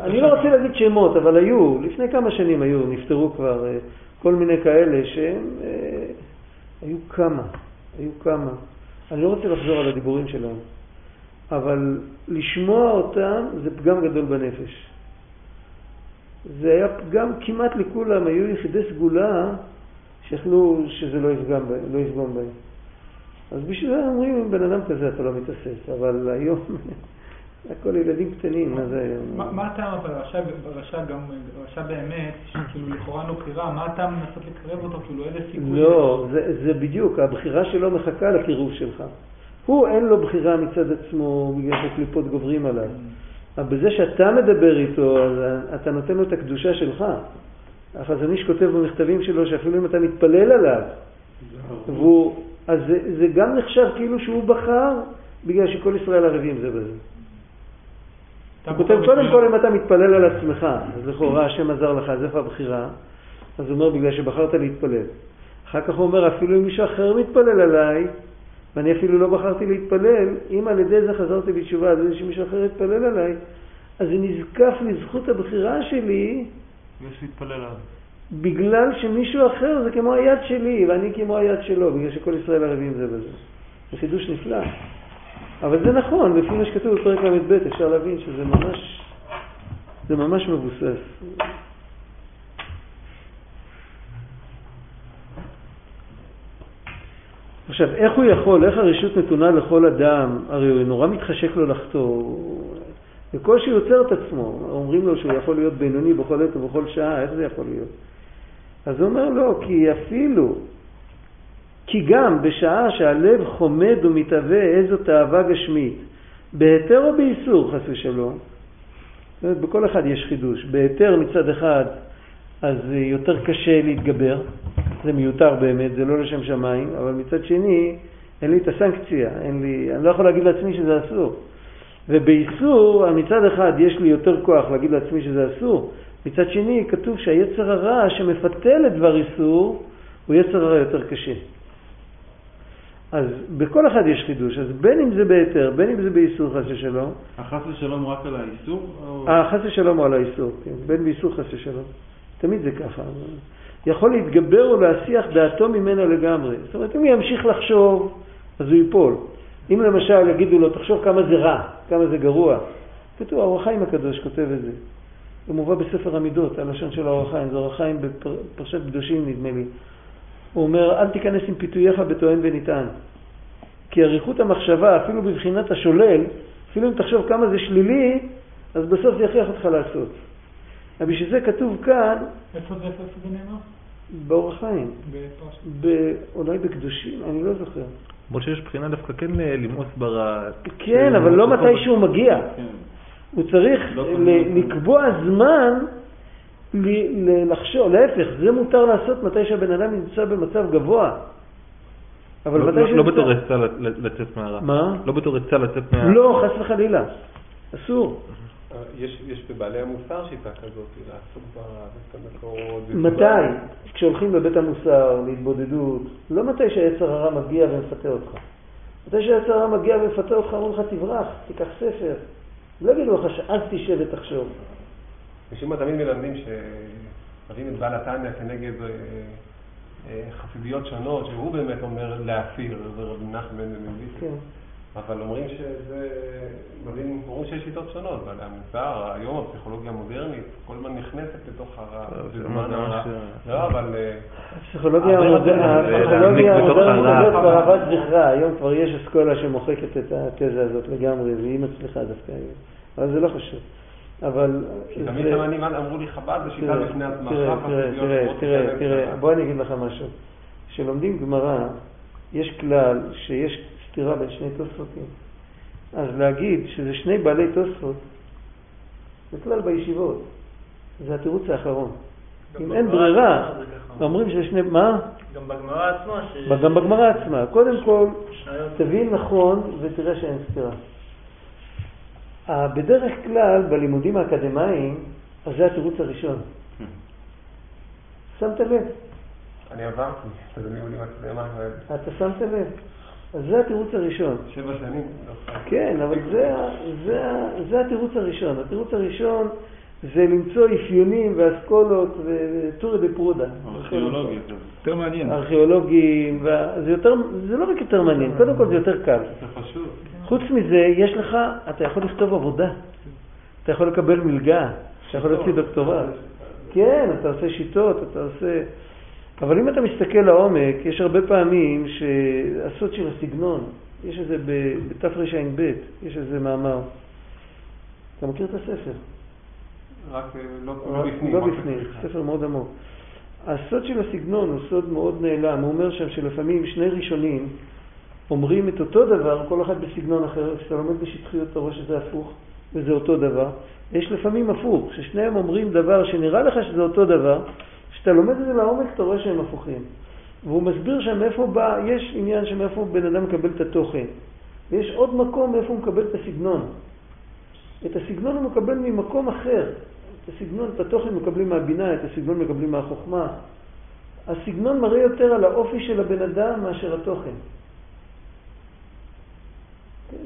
אני לא רוצה להגיד שמות, אבל היו, לפני כמה שנים היו, נפטרו כבר אה, כל מיני כאלה שהם, אה, היו כמה, היו כמה. אני לא רוצה לחזור על הדיבורים שלהם, אבל לשמוע אותם זה פגם גדול בנפש. זה היה פגם כמעט לכולם, היו יחידי סגולה שיכלו שזה לא יפגם בהם, לא יפגום בהם. אז בשביל זה אומרים, עם בן אדם כזה אתה לא מתאסס, אבל היום הכל ילדים קטנים, מה זה היום? מה הטעם אבל רשע, רשע גם, רשע באמת, שכאילו לכאורה לו בחירה, מה הטעם לנסות לקרב אותו, כאילו איזה סיכוי? לא, זה, זה בדיוק, הבחירה שלו מחכה לקירוב שלך. הוא אין לו בחירה מצד עצמו בגלל שהקליפות גוברים עליו. אבל בזה שאתה מדבר איתו, אז אתה נותן לו את הקדושה שלך. החזון איש כותב במכתבים שלו שאפילו אם אתה מתפלל עליו, והוא, אז זה, זה גם נחשב כאילו שהוא בחר בגלל שכל ישראל ערבים זה בזה. אתה הוא כותב, קודם. כל אם אתה מתפלל על עצמך, אז לכאורה השם עזר לך, אז איפה הבחירה? אז הוא אומר, בגלל שבחרת להתפלל. אחר כך הוא אומר, אפילו אם מישהו אחר מתפלל עליי, ואני אפילו לא בחרתי להתפלל, אם על ידי זה חזרתי בתשובה, על ידי שמישהו אחר יתפלל עליי, אז זה נזקף לזכות הבחירה שלי, יש להתפלל עליו. בגלל שמישהו אחר זה כמו היד שלי, ואני כמו היד שלו, בגלל שכל ישראל ערבים זה בזה. זה חידוש נפלא. אבל זה נכון, לפי מה שכתוב בפרק ל"ב, אפשר להבין שזה ממש, זה ממש מבוסס. עכשיו, איך הוא יכול, איך הרשות נתונה לכל אדם? הרי הוא נורא מתחשק לו לחטוא. בקושי יוצר את עצמו. אומרים לו שהוא יכול להיות בינוני בכל עת ובכל שעה, איך זה יכול להיות? אז הוא אומר לא, כי אפילו, כי גם בשעה שהלב חומד ומתהווה איזו תאווה גשמית, בהיתר או באיסור, חס ושלום, בכל אחד יש חידוש. בהיתר מצד אחד, אז יותר קשה להתגבר, זה מיותר באמת, זה לא לשם שמיים, אבל מצד שני, אין לי את הסנקציה, אין לי, אני לא יכול להגיד לעצמי שזה אסור. ובאיסור, מצד אחד יש לי יותר כוח להגיד לעצמי שזה אסור, מצד שני כתוב שהיצר הרע שמפתה לדבר איסור, הוא יצר הרע יותר קשה. אז בכל אחד יש חידוש, אז בין אם זה בהיתר, בין אם זה באיסור חס ושלום, החס ושלום רק על האיסור? או- אה, חס ושלום הוא על האיסור, כן, בין באיסור חס ושלום. תמיד זה ככה. יכול להתגבר או להסיח דעתו ממנה לגמרי. זאת אומרת, אם הוא ימשיך לחשוב, אז הוא ייפול. אם למשל יגידו לו, תחשוב כמה זה רע, כמה זה גרוע. כתוב, האור החיים הקדוש כותב את זה. זה מובא בספר המידות, הלשון של האור החיים, זה אור החיים בפרשת קדושים נדמה לי. הוא אומר, אל תיכנס עם פיתוייך בטוען ונטען. כי אריכות המחשבה, אפילו בבחינת השולל, אפילו אם תחשוב כמה זה שלילי, אז בסוף זה יכריח אותך לעשות. אבל בשביל זה כתוב כאן, איפה זה, איפה זה נאמר? באור החיים, אולי בקדושים, אני לא זוכר. למרות שיש בחינה דווקא כן אה, למאוס ברע. כן, אבל לא מתי שהוא מגיע. כן. הוא צריך לא. לקבוע זמן לחשוב, להפך, זה מותר לעשות מתי שהבן אדם נמצא במצב גבוה. אבל לא- מתי לא- שהוא לא בתור עצה לצ- לצאת מהרע. מה? לא בתור עצה לצאת מה... לא, חס וחלילה. אסור. יש, יש בבעלי המוסר שיטה כזאת, לעסוק במקורות. מתי? כשהולכים לבית המוסר, להתבודדות, לא מתי שהיצר הרע מגיע ומפתה אותך. מתי שהיצר הרע מגיע ומפתה אותך, אומרים לך תברח, תיקח ספר. לא יגידו לך שאז תשב ותחשוב. משום מה תמיד מלמדים שמביאים את בעל התניא כנגד אה, אה, חסידיות שונות, שהוא באמת אומר להפיר, זה רבי נחמן בן מנביסי. אבל אומרים שזה, מביאים, אומרים שיש שיטות שונות, בעלי המוסר, היום הפסיכולוגיה המודרנית, כל הזמן נכנסת לתוך הרע, לא, זה בזמן הרע. לא, אבל... אה, הפסיכולוגיה אבל המודרנית הרע. הזאת כבר עבד זכרה, היום כבר יש אסכולה שמוחקת את התזה הזאת לגמרי, והיא מצליחה דווקא היום. אבל זה לא חשוב. אבל... תמיד תמיד אמרו לי חב"ד זה שיטה בפני עצמה. תראה, תראה, תראה, תראה, בוא אני אגיד לך משהו. כשלומדים גמרא, יש כלל שיש סתירה בין שני תוספותים. אז להגיד שזה שני בעלי תוספות, זה כלל בישיבות. זה התירוץ האחרון. אם אין ברירה. אומרים שיש שני... מה? גם בגמרא עצמה, ש... גם בגמרא עצמה. קודם כל, תבין נכון ותראה שאין סתירה. בדרך כלל, בלימודים האקדמיים, אז זה התירוץ הראשון. שמת לב? אני עברתי את הלימודים האקדמיים. אתה שמת לב? אז זה התירוץ הראשון. שבע שנים. כן, אבל זה, זה, זה התירוץ הראשון. התירוץ הראשון זה למצוא אפיונים ואסכולות וטורי בפרודה. ארכיאולוגיה כזה. יותר מעניין. ארכיאולוגים, זה, יותר, זה לא רק יותר מעניין, קודם כל זה יותר קל. זה פשוט. חוץ מזה, יש לך, אתה יכול לכתוב עבודה, אתה יכול לקבל מלגה, אתה יכול להוציא דוקטורט. כן, אתה עושה שיטות, אתה עושה... אבל אם אתה מסתכל לעומק, יש הרבה פעמים שהסוד של הסגנון, יש איזה בתרע"ב, יש איזה מאמר. אתה מכיר את הספר? רק אה, לא לא בפנים. לא בפנים. ספר מאוד עמוק. הסוד של הסגנון הוא סוד מאוד נעלם. הוא אומר שם שלפעמים שני ראשונים אומרים את אותו דבר, כל אחד בסגנון אחר. כשאתה לומד בשטחיות אתה רואה שזה הפוך, וזה אותו דבר. יש לפעמים הפוך, ששניהם אומרים דבר שנראה לך שזה אותו דבר, כשאתה לומד את זה לעומק אתה רואה שהם הפוכים. והוא מסביר שם מאיפה בא, יש עניין שמאיפה בן אדם מקבל את התוכן. ויש עוד מקום מאיפה הוא מקבל את הסגנון. את הסגנון הוא מקבל ממקום אחר. את הסגנון, את התוכן מקבלים מהבינה, את הסגנון מקבלים מהחוכמה. הסגנון מראה יותר על האופי של הבן אדם מאשר התוכן.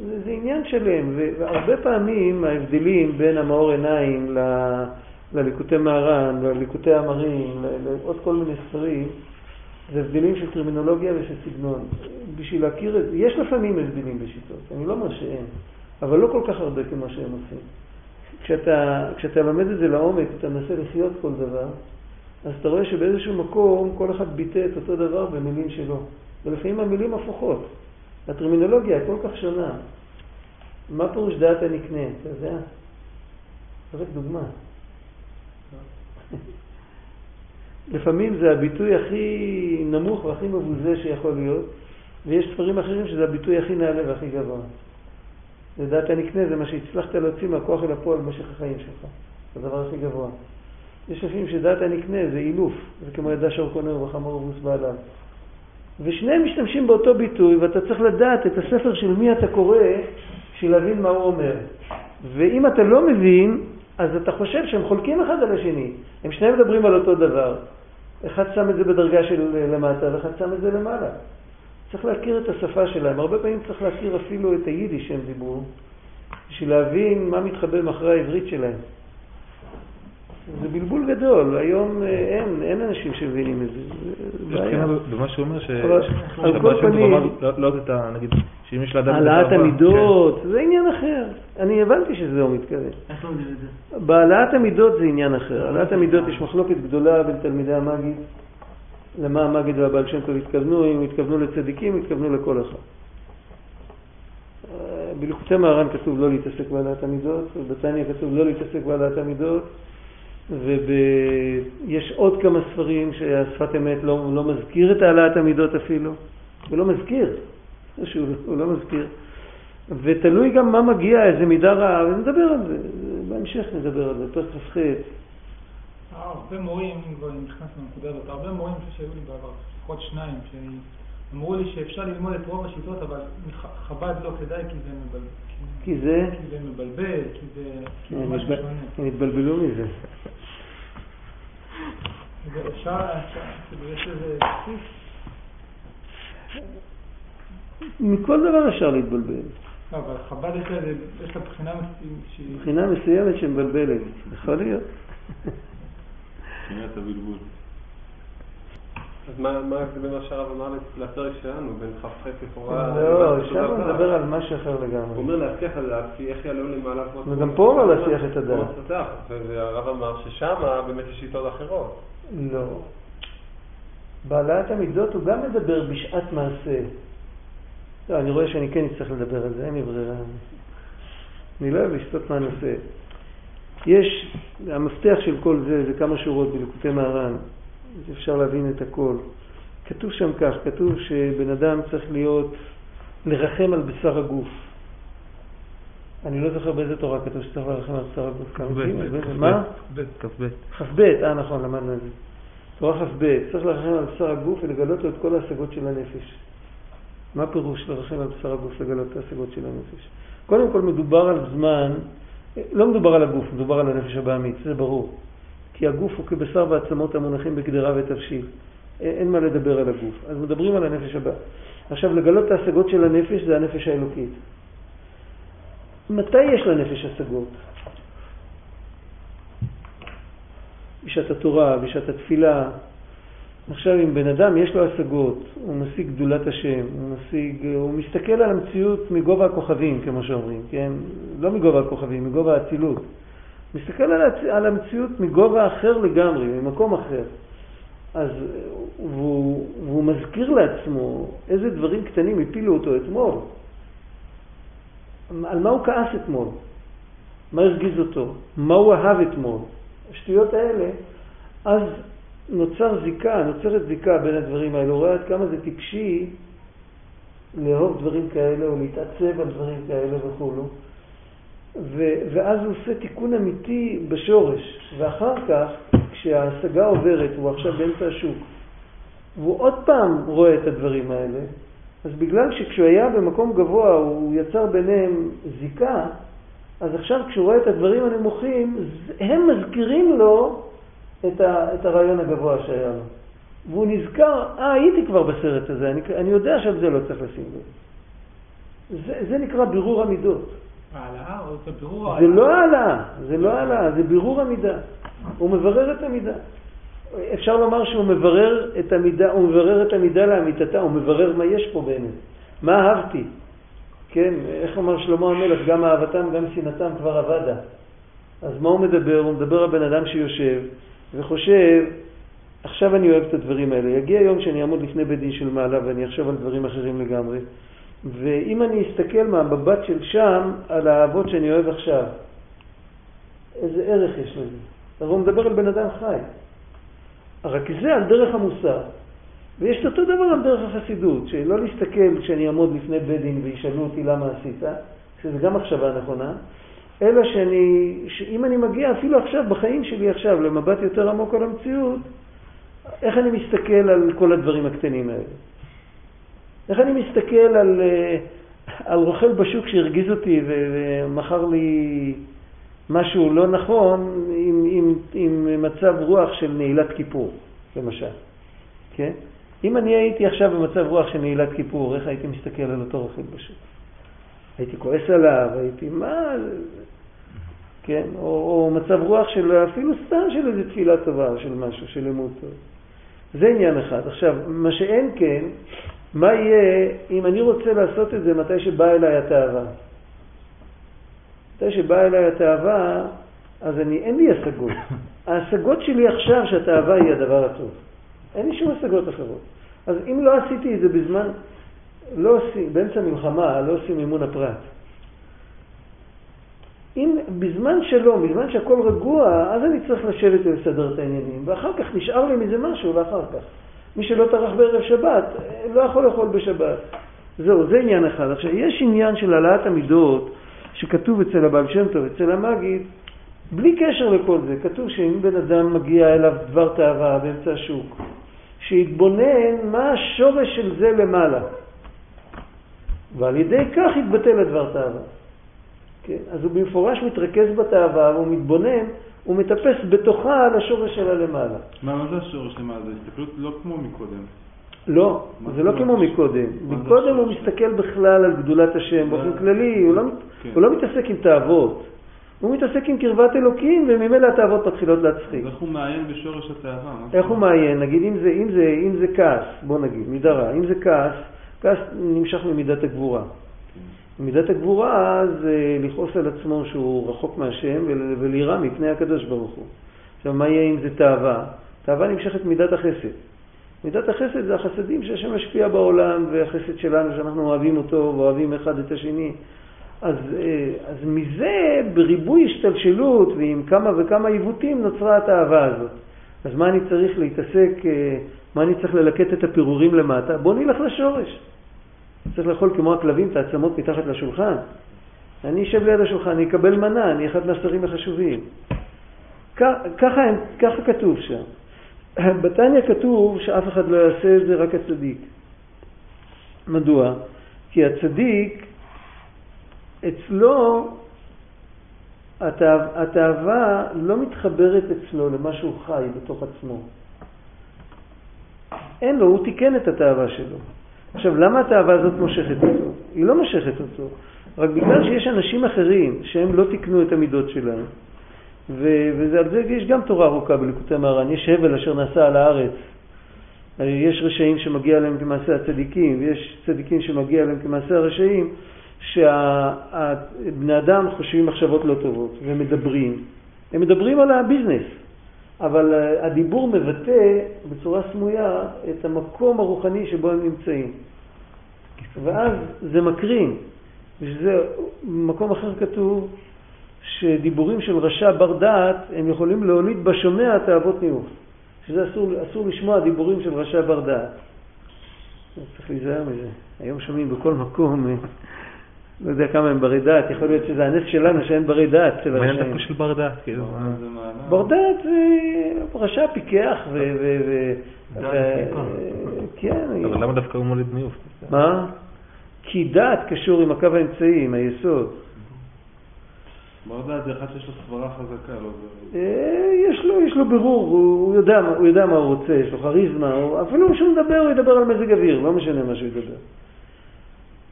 זה, זה עניין שלם, והרבה פעמים ההבדלים בין המאור עיניים ל- לליקוטי מהר"ן, לליקוטי המרים, ל- לעוד כל מיני ספרים, זה הבדלים של טרמינולוגיה ושל סגנון. בשביל להכיר את זה, יש לפעמים הבדלים בשיטות, אני לא אומר שאין, אבל לא כל כך הרבה כמו שהם עושים. כשאתה, כשאתה לומד את זה לעומק, אתה מנסה לחיות כל דבר, אז אתה רואה שבאיזשהו מקום כל אחד ביטא את אותו דבר במילים שלו. ולפעמים המילים הפוכות. הטרמינולוגיה היא כל כך שונה. מה פירוש דעת הנקנה? אתה יודע? זה רק דוגמה. לפעמים זה הביטוי הכי נמוך והכי מבוזה שיכול להיות, ויש ספרים אחרים שזה הביטוי הכי נעלה והכי גבוה. לדעת הנקנה זה מה שהצלחת להוציא מהכוח אל הפועל במשך החיים שלך. זה הדבר הכי גבוה. יש לפעמים שדעת הנקנה זה אילוף, זה כמו ידע שור קונר וחמור ובוס בעליו. ושניהם משתמשים באותו ביטוי, ואתה צריך לדעת את הספר של מי אתה קורא, בשביל להבין מה הוא אומר. ואם אתה לא מבין, אז אתה חושב שהם חולקים אחד על השני. הם שניהם מדברים על אותו דבר. אחד שם את זה בדרגה של למטה, ואחד שם את זה למעלה. צריך להכיר את השפה שלהם. הרבה פעמים צריך להכיר אפילו את היידיש שהם דיברו, בשביל להבין מה מתחבא מאחורי העברית שלהם. זה בלבול גדול, היום אה, אין, אין אנשים שמבינים את זה. זה יש. בחינה במה שהוא אומר, ש... על כל פנים- לא- לא את ה... נגיד, שאם יש לאדם... העלאת המידות, זה עניין אחר. אני הבנתי שזה הוא מתכוון. איך לומדים את זה? בהעלאת המידות זה עניין אחר. העלאת המידות יש מחלוקת גדולה בין תלמידי המגיד, למה המגיד והבעל שם טוב התכוונו, אם התכוונו לצדיקים, התכוונו לכל אחד. בליקוטי מהר"ן כתוב לא להתעסק בהעלאת המידות, ובתניא כתוב לא להתעסק בהעלאת המידות, ויש עוד כמה ספרים שהשפת אמת לא, לא מזכיר את העלאת המידות אפילו, הוא לא מזכיר, שהוא הוא לא מזכיר. ותלוי גם מה מגיע, איזה מידה רעה, ונדבר על זה, בהמשך נדבר על זה, פרק כ"ח. הרבה מורים, אם כבר נכנס לנקודה הזאת, הרבה מורים שהיו לי בעבר, לפחות שניים, שאמרו לי שאפשר ללמוד את רוב השיטות, אבל חב"ד לא כדאי כי זה מבלבל. כי זה, כי זה מבלבל, כי זה כי זה הם משהו התבל- שונה. הם התבלבלו מזה. אפשר, יש בסיס, מכל דבר אפשר להתבלבל. לא, אבל חב"ד יש לה איזה- יש לה בחינה מסוימת שהיא... מבחינה מסוימת שמבלבלת, יכול להיות. שמיעת הבלבול. אז מה מה ההבדל בין מה שהרב אמר לפרק שלנו, בין כ"ח לכאורה... לא, שם הוא תורה? מדבר על משהו אחר הוא לגמרי. אומר להצליח על דעת, כי איך יעלו למעלה כמו... וגם פה הוא אומר להצליח את הדעת. והרב אמר ששם באמת יש שיטות אחרות. לא. בהעלאת המידות הוא גם מדבר בשעת מעשה. לא, אני רואה שאני כן אצטרך לדבר על זה, אין לי ברירה. אני לא אוהב לסטות מהנושא. יש, המפתח של כל זה, זה כמה שורות בליקוטי מהר"ן, אפשר להבין את הכל. כתוב שם כך, כתוב שבן אדם צריך להיות, לרחם על בשר הגוף. אני לא זוכר באיזה תורה כתוב שצריך לרחם על בשר הגוף. כ"ב, כ"ב. כ"ב, אה נכון, למדנו את זה. תורה כ"ב, צריך לרחם על בשר הגוף ולגלות לו את כל ההשגות של הנפש. מה פירוש לרחם על בשר הגוף לגלות את ההשגות של הנפש? קודם כל מדובר על זמן, לא מדובר על הגוף, מדובר על הנפש הבעמית, זה ברור. כי הגוף הוא כבשר ועצמות המונחים בגדרה ותבשיל. אין מה לדבר על הגוף. אז מדברים על הנפש הבא. עכשיו, לגלות את ההשגות של הנפש זה הנפש האלוקית. מתי יש לנפש השגות? בשעת התורה, בשעת התפילה. עכשיו, אם בן אדם יש לו השגות, הוא משיג גדולת השם, הוא משיג, הוא מסתכל על המציאות מגובה הכוכבים, כמו שאומרים, כן? לא מגובה הכוכבים, מגובה האצילות. מסתכל על, הצ... על המציאות מגובה אחר לגמרי, ממקום אחר. אז והוא, והוא מזכיר לעצמו איזה דברים קטנים הפילו אותו אתמול. על מה הוא כעס אתמול? מה הרגיז אותו? מה הוא אהב אתמול? השטויות האלה, אז נוצר זיקה, נוצרת זיקה בין הדברים האלה. הוא רואה עד כמה זה טיפשי לאהוב דברים כאלה או להתעצב על דברים כאלה וכולו. ואז הוא עושה תיקון אמיתי בשורש. ואחר כך, כשההשגה עוברת, הוא עכשיו באמצע השוק, והוא עוד פעם רואה את הדברים האלה, אז בגלל שכשהוא היה במקום גבוה הוא יצר ביניהם זיקה, אז עכשיו כשהוא רואה את הדברים הנמוכים, הם מזכירים לו את, ה, את הרעיון הגבוה שהיה לו. והוא נזכר, אה, הייתי כבר בסרט הזה, אני, אני יודע שעל זה לא צריך לשים לב. זה, זה נקרא בירור המידות. העלאה או זה בירור זה לא העלאה, זה לא העלאה, זה בירור המידה. הוא מברר את המידה. אפשר לומר שהוא מברר את המידה, הוא מברר את המידה לאמיתתה, הוא מברר מה יש פה באמת. מה אהבתי? כן, איך אמר שלמה המלך, גם אהבתם, גם שנאתם כבר אבדה. אז מה הוא מדבר? הוא מדבר על בן אדם שיושב וחושב, עכשיו אני אוהב את הדברים האלה. יגיע יום שאני אעמוד לפני בית דין של מעלה ואני אחשוב על דברים אחרים לגמרי. ואם אני אסתכל מהמבט של שם על האהבות שאני אוהב עכשיו, איזה ערך יש לזה? אז הוא מדבר על בן אדם חי. רק זה על דרך המוסר. ויש את אותו דבר על דרך החסידות, שלא להסתכל כשאני אעמוד לפני בית דין וישאלו אותי למה עשית, שזה גם מחשבה נכונה, אלא שאני, שאם אני מגיע אפילו עכשיו, בחיים שלי עכשיו, למבט יותר עמוק על המציאות, איך אני מסתכל על כל הדברים הקטנים האלה? איך אני מסתכל על, אה, על רוכל בשוק שהרגיז אותי ומכר לי משהו לא נכון עם, עם, עם מצב רוח של נעילת כיפור, למשל, כן? אם אני הייתי עכשיו במצב רוח של נעילת כיפור, איך הייתי מסתכל על אותו רוכל בשוק? הייתי כועס עליו, הייתי, מה, כן? או, או מצב רוח של אפילו סתם של איזו תפילה טובה, של משהו, של לימוד טוב. זה עניין אחד. עכשיו, מה שאין כן, מה יהיה אם אני רוצה לעשות את זה מתי שבאה אליי התאווה? מתי שבאה אליי התאווה, אז אני, אין לי השגות. ההשגות שלי עכשיו שהתאווה היא הדבר הטוב. אין לי שום השגות אחרות. אז אם לא עשיתי את זה בזמן, לא עושים, באמצע מלחמה, לא עושים אימון הפרט. אם בזמן שלא, בזמן שהכל רגוע, אז אני צריך לשבת ולסדר את העניינים, ואחר כך נשאר לי מזה משהו לאחר כך. מי שלא טרח בערב שבת, לא יכול לאכול בשבת. זהו, זה עניין אחד. עכשיו, יש עניין של העלאת המידות, שכתוב אצל הבעל שם טוב, אצל המגיד, בלי קשר לכל זה, כתוב שאם בן אדם מגיע אליו דבר תאווה באמצע השוק, שיתבונן מה השורש של זה למעלה. ועל ידי כך יתבטל הדבר תאווה. כן? אז הוא במפורש מתרכז בתאווה והוא מתבונן הוא מטפס בתוכה על השורש שלה למעלה. מה, מה זה השורש למעלה? זה הסתכלות לא כמו מקודם. לא, זה לא כמו מקודם. מקודם הוא מסתכל בכלל על גדולת השם באופן כללי, הוא לא, כן. הוא לא מתעסק עם תאוות. הוא מתעסק עם קרבת אלוקים, וממילא התאוות מתחילות להצחיק. איך הוא מעיין בשורש התאווה? איך הוא מעיין? נגיד, אם זה, אם, זה, אם זה כעס, בוא נגיד, מידה רע, אם זה כעס, כעס נמשך ממידת הגבורה. מידת הגבורה זה לכעוס על עצמו שהוא רחוק מהשם ולירא מפני הקדוש ברוך הוא. עכשיו, מה יהיה אם זה תאווה? תאווה נמשכת מידת החסד. מידת החסד זה החסדים שהשם משפיע בעולם והחסד שלנו שאנחנו אוהבים אותו ואוהבים אחד את השני. אז, אה, אז מזה, בריבוי השתלשלות ועם כמה וכמה עיוותים, נוצרה התאווה הזאת. אז מה אני צריך להתעסק, אה, מה אני צריך ללקט את הפירורים למטה? בוא נלך לשורש. צריך לאכול כמו הכלבים את העצמות מתחת לשולחן. אני אשב ליד השולחן, אני אקבל מנה, אני אחד מהשרים החשובים. ככה, ככה כתוב שם. בתניא כתוב שאף אחד לא יעשה את זה, רק הצדיק. מדוע? כי הצדיק, אצלו התאווה לא מתחברת אצלו למה שהוא חי בתוך עצמו. אין לו, הוא תיקן את התאווה שלו. עכשיו, למה התאווה הזאת מושכת אותו? היא לא מושכת אותו, רק בגלל שיש אנשים אחרים שהם לא תיקנו את המידות שלהם. ועל זה יש גם תורה ארוכה בליקוטי מהר"ן, יש הבל אשר נעשה על הארץ. יש רשעים שמגיע להם כמעשה הצדיקים, ויש צדיקים שמגיע להם כמעשה הרשעים, שבני אדם חושבים מחשבות לא טובות ומדברים. הם מדברים על הביזנס, אבל הדיבור מבטא בצורה סמויה את המקום הרוחני שבו הם נמצאים. ואז זה מקרין. וזה, במקום אחר כתוב שדיבורים של רשע בר דעת הם יכולים להוליד בשומע תאוות ניאוף. שזה אסור, אסור לשמוע דיבורים של רשע בר דעת. צריך להיזהר מזה. היום שומעים בכל מקום, אה, לא יודע כמה הם ברי דעת, יכול להיות שזה הנס שלנו שאין ברי דעת של הרשעים. מה העניין דווקא של בר דעת, כאילו. בר דעת זה רשע פיקח ו... כן. אבל למה דווקא הוא מוליד ניאוף? מה? כי דעת קשור עם הקו האמצעי, עם היסוד. בר דעת זה אחד שיש לו סברה חזקה, לא זה... אה, יש לו, יש לו בירור, הוא יודע, הוא יודע מה הוא רוצה, יש לו כריזמה, אפילו כשהוא מדבר הוא ידבר על מזג אוויר, לא משנה מה שהוא ידבר.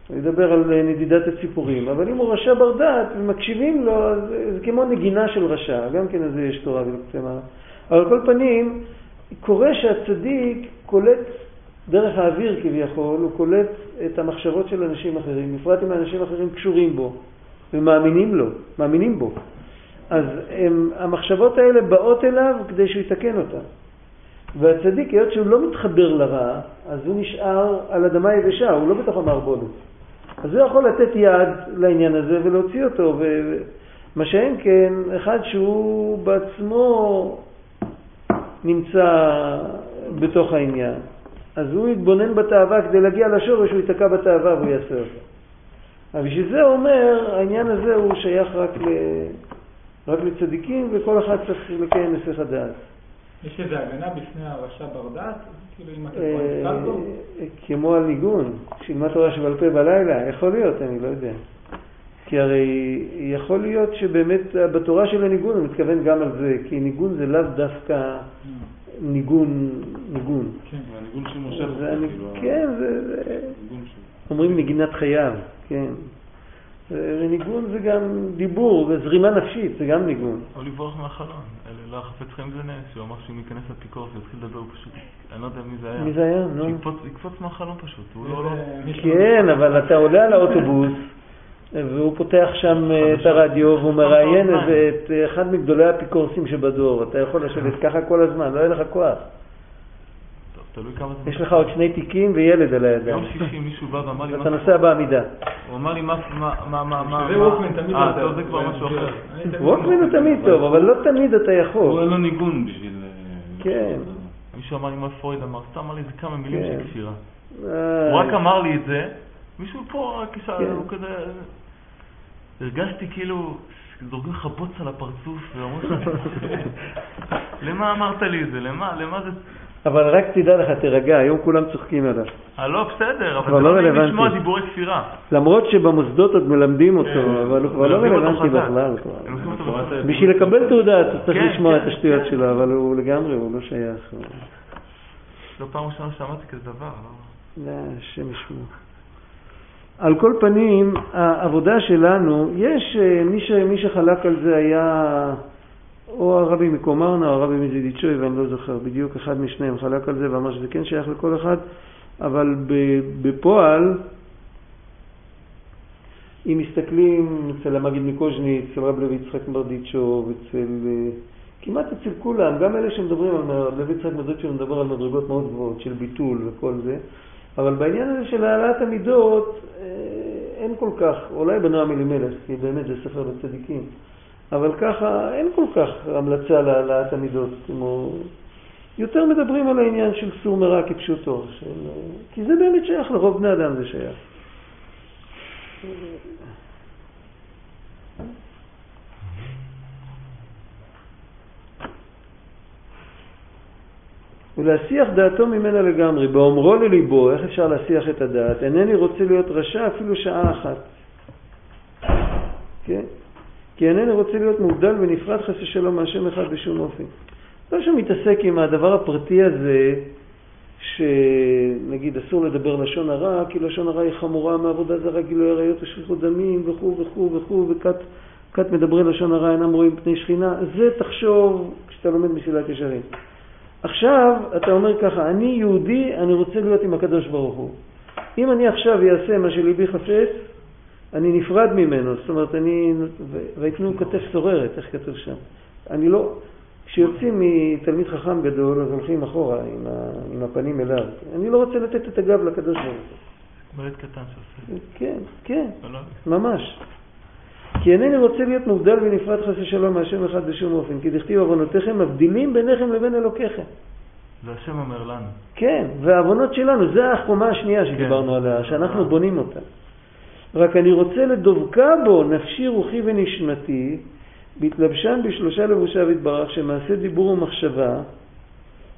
הוא ידבר על אה, נדידת הציפורים, אבל אם הוא רשע בר דעת ומקשיבים לו, אז זה כמו נגינה של רשע, גם כן לזה יש תורה ולקצה מה. אבל על כל פנים, קורה שהצדיק קולט דרך האוויר כביכול, הוא קולט את המחשבות של אנשים אחרים, בפרט אם האנשים אחרים קשורים בו. ומאמינים לו, מאמינים בו. אז הם, המחשבות האלה באות אליו כדי שהוא יתקן אותן. והצדיק, היות שהוא לא מתחבר לרע, אז הוא נשאר על אדמה יבשה, הוא לא בתוך המערבולת. אז הוא יכול לתת יד לעניין הזה ולהוציא אותו. ומה שאין כן, אחד שהוא בעצמו נמצא בתוך העניין. אז הוא יתבונן בתאווה כדי להגיע לשורש, הוא ייתקע בתאווה והוא יעשה אותה. אבל בשביל זה הוא אומר, העניין הזה הוא שייך רק, ל... רק לצדיקים, וכל אחד צריך לקיים היסח הדעת. יש איזו הגנה בפני הרשע בר כאילו בו? כמו על ניגון, שילמד תורה שבעל פה בלילה, יכול להיות, אני לא יודע. כי הרי יכול להיות שבאמת בתורה של הניגון הוא מתכוון גם על זה, כי ניגון זה לאו דווקא ניגון, ניגון. כן, הניגון שמושך. כאילו, כן, זה... אומרים נגינת חייו. כן. וניגון זה גם דיבור, וזרימה נפשית, זה גם ניגון. או לברוח מהחלון. לא חפץ חיים זה נס, שהוא אמר שאם ייכנס לפיקורס ויתחיל לדבר, הוא פשוט, אני לא יודע מי זה היה. מי זה היה? נו. שיקפוץ מהחלון פשוט, הוא לא... כן, אבל אתה עולה על האוטובוס, והוא פותח שם אה, את הרדיו, והוא מראיין את אחד מגדולי האפיקורסים שבדור. אתה יכול לשבת ככה כל הזמן, לא יהיה לך כוח. תלוי כמה זמן. יש לך עוד שני תיקים וילד על הידיים. יום שישי מישהו בא ואמר לי... אתה נוסע בעמידה. הוא אמר לי מה... מה... מה... מה... זה ווקמן תמיד אה, טוב, זה כבר משהו אחר. ווקמן הוא תמיד טוב, אבל לא תמיד אתה יכול. הוא אין לו ניגון בשביל... אה, כן. מישהו אמר לי מה פרויד אמר, סתם אמר לי איזה כמה מילים כן. של כפירה. אה. הוא רק אמר לי את זה, מישהו פה רק הוא כזה... הרגשתי כאילו זורקים לך בוץ על הפרצוף ואומרים לך, למה אמרת לי את זה? למה? למה זה... אבל רק תדע לך, תירגע, היום כולם צוחקים עליו. אה, לא, בסדר, אבל זה לא רלוונטי. לשמוע דיבורי כפירה. למרות שבמוסדות עוד מלמדים אותו, כן. אבל הוא כבר לא רלוונטי. בכלל. בחזק. בשביל לקבל תעודה אתה צריך כן, לשמוע כן, את השטויות כן. שלו, אבל הוא לגמרי, הוא לא שייך. לא פעם ראשונה שמעתי כזה דבר, לא? לא, השם ישמור. על כל פנים, העבודה שלנו, יש, אה, מי שחלק על זה היה או הרבי מקומרנה או הרבי מזידיצ'וי, ואני לא זוכר בדיוק, אחד משניהם חלק על זה ואמר שזה כן שייך לכל אחד, אבל בפועל, אם מסתכלים אצל המגיד מקוז'ני, אצל רב לוי יצחק מרדיצ'ו, אצל... אה, כמעט אצל כולם, גם אלה שמדברים על לוי יצחק מרדיצ'ו מדבר על מדרגות מאוד גבוהות של ביטול וכל זה, אבל בעניין הזה של העלאת המידות אה, אין כל כך, אולי בנועם אלימלך, כי באמת זה ספר לצדיקים, אבל ככה אין כל כך המלצה להעלאת המידות, כמו... יותר מדברים על העניין של סור מרע כפשוטו, של... כי זה באמת שייך לרוב בני אדם זה שייך. ולהסיח דעתו ממנה לגמרי, באומרו לליבו, איך אפשר להסיח את הדעת? אינני רוצה להיות רשע אפילו שעה אחת. כן? כי אינני רוצה להיות מובדל ונפרד חס ושלום מהשם אחד בשום אופן. לא שהוא מתעסק עם הדבר הפרטי הזה, שנגיד אסור לדבר לשון הרע, כי לשון הרע היא חמורה מעבודה זרה, גילוי עריות ושפיכות דמים וכו' וכו' וכו', וכת מדברי לשון הרע אינם רואים פני שכינה, זה תחשוב כשאתה לומד מסילת ישרים. עכשיו אתה אומר ככה, אני יהודי, אני רוצה להיות עם הקדוש ברוך הוא. אם אני עכשיו אעשה מה שליבי חפץ, אני נפרד ממנו, זאת אומרת, אני, ויתנו כתף סוררת, איך כתוב שם? אני לא, כשיוצאים מתלמיד חכם גדול, אז הולכים אחורה עם, ה, עם הפנים אליו. אני לא רוצה לתת את הגב לקדוש ברוך הוא. ילד קטן שעושה. כן, כן, לא? ממש. כי אינני רוצה להיות מובדל ונפרד חס ושלום מהשם אחד בשום אופן, כי דכתיב עוונותיכם מבדילים ביניכם לבין אלוקיכם. זה השם אומר לנו. כן, והעוונות שלנו, זה החומה השנייה שדיברנו כן. עליה, שאנחנו בונים אותה. רק אני רוצה לדבקה בו נפשי, רוחי ונשמתי, בהתלבשן בשלושה לבושיו יתברך, שמעשה דיבור ומחשבה,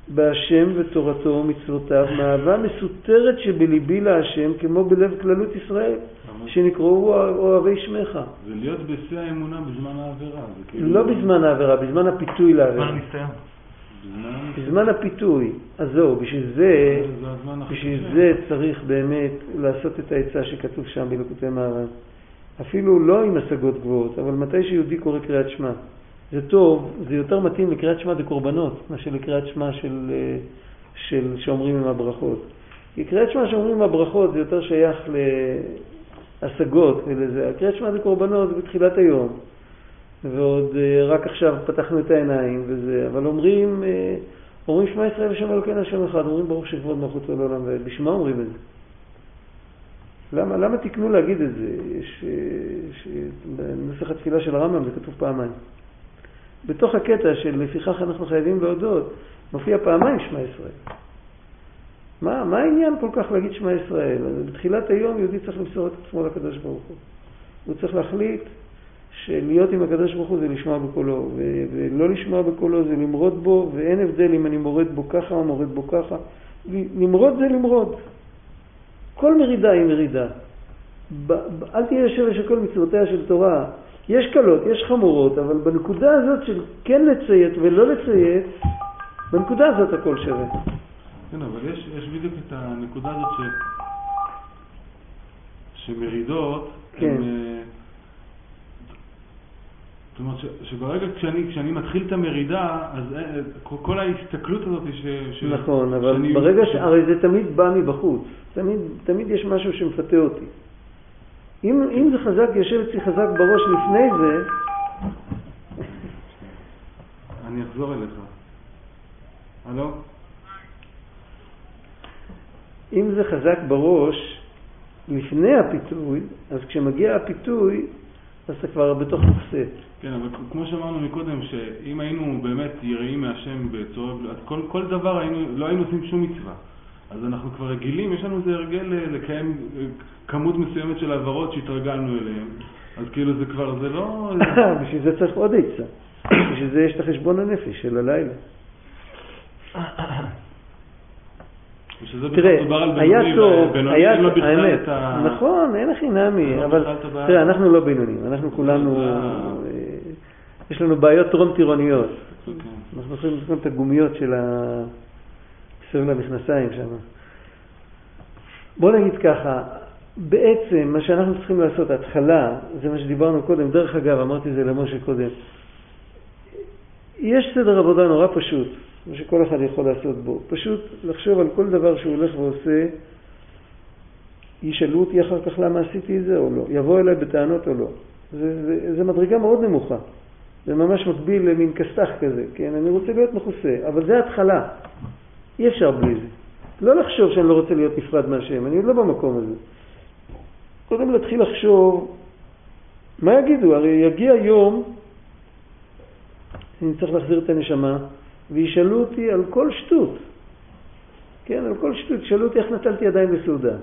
בהשם ותורתו ומצוותיו, מאהבה מסותרת שבליבי להשם, כמו בלב כללות ישראל, שנקראו אוהבי שמך. זה להיות בשיא האמונה בזמן העבירה. כאילו... לא בזמן העבירה, בזמן הפיתוי לעבירה. הניסיון. בזמן... הפיתוי. אז זהו, בשביל זה, בשביל. זה צריך באמת לעשות את העצה שכתוב שם בלקוטי מהר"ן. אפילו לא עם השגות גבוהות, אבל מתי שיהודי קורא קריאת שמע. זה טוב, זה יותר מתאים לקריאת שמע דקורבנות, מאשר לקריאת שמע של, אה, של, שאומרים עם הברכות. כי קריאת שמע שאומרים עם הברכות זה יותר שייך להשגות ולזה. הקריאת שמע דקורבנות זה בתחילת היום, ועוד אה, רק עכשיו פתחנו את העיניים וזה, אבל אומרים, אה, אומרים שמע ישראל השם אלוקינו השם אחד, אומרים ברוך שכבוד מלכותו לעולם ועד. בשביל מה אומרים את זה? למה, למה תקנו להגיד את זה? יש, אה, יש, בנוסח התפילה של הרמב"ם זה כתוב פעמיים. בתוך הקטע של לפיכך אנחנו חייבים להודות, מופיע פעמיים שמע ישראל. מה, מה העניין כל כך להגיד שמע ישראל? בתחילת היום יהודי צריך למסור את עצמו לקדוש ברוך הוא. הוא צריך להחליט שלהיות עם הקדוש ברוך הוא זה לשמוע בקולו, ו- ולא לשמוע בקולו זה למרוד בו, ואין הבדל אם אני מורד בו ככה או מורד בו ככה. למרוד זה למרוד. כל מרידה היא מרידה. ב- ב- אל תהיה יושב ושקול מצוותיה של תורה. יש קלות, יש חמורות, אבל בנקודה הזאת של כן לציית ולא לציית, בנקודה הזאת הכל שווה. כן, אבל יש, יש בדיוק את הנקודה הזאת ש... שמרידות, כן. הם, אה, זאת אומרת, ש, שברגע כשאני, כשאני מתחיל את המרידה, אז אה, אה, כל- כל ההסתכלות הזאת ש... ש נכון, אבל שאני- ברגע. ש- הרי זה תמיד בא מבחוץ. תמיד, תמיד יש משהו שמפתה אותי. אם, אם זה חזק, יושב אצלי חזק בראש לפני זה, אני אחזור אליך. הלו? אם זה חזק בראש לפני הפיתוי, אז כשמגיע הפיתוי, אז אתה כבר בתוך מחסה. כן, אבל כמו שאמרנו מקודם, שאם היינו באמת יראים מהשם בצורה, אז כל, כל דבר היינו, לא היינו עושים שום מצווה. אז אנחנו כבר רגילים, יש לנו איזה הרגל אה, לקיים אה, כמות מסוימת של העברות שהתרגלנו אליהן. אז כאילו זה כבר, זה לא... בשביל זה צריך עוד עצה. בשביל זה יש את החשבון הנפש של הלילה. תראה, היה טוב, היה לו טוב, האמת. נכון, אין הכי נמי, לו אבל. תראה, אנחנו לא בינונים, אנחנו כולנו, זה ה- אה, יש לנו בעיות טרום טירוניות. כן. אנחנו יכולים לשים את הגומיות של ה... סביב למכנסיים שם. בוא נגיד ככה, בעצם מה שאנחנו צריכים לעשות, ההתחלה, זה מה שדיברנו קודם, דרך אגב, אמרתי את זה למשה קודם, יש סדר עבודה נורא פשוט, מה שכל אחד יכול לעשות בו, פשוט לחשוב על כל דבר שהוא הולך ועושה, ישאלו אותי אחר כך למה עשיתי את זה או לא, יבוא אליי בטענות או לא. זה, זה, זה מדרגה מאוד נמוכה, זה ממש מקביל למין כסת"ח כזה, כן? אני רוצה להיות מכוסה, אבל זה התחלה, אי אפשר בלי זה. לא לחשוב שאני לא רוצה להיות נפרד מהשם, אני עוד לא במקום הזה. קודם להתחיל לחשוב, מה יגידו? הרי יגיע יום, אני צריך להחזיר את הנשמה, וישאלו אותי על כל שטות. כן, על כל שטות. ישאלו אותי איך נטלתי ידיים בסעודה.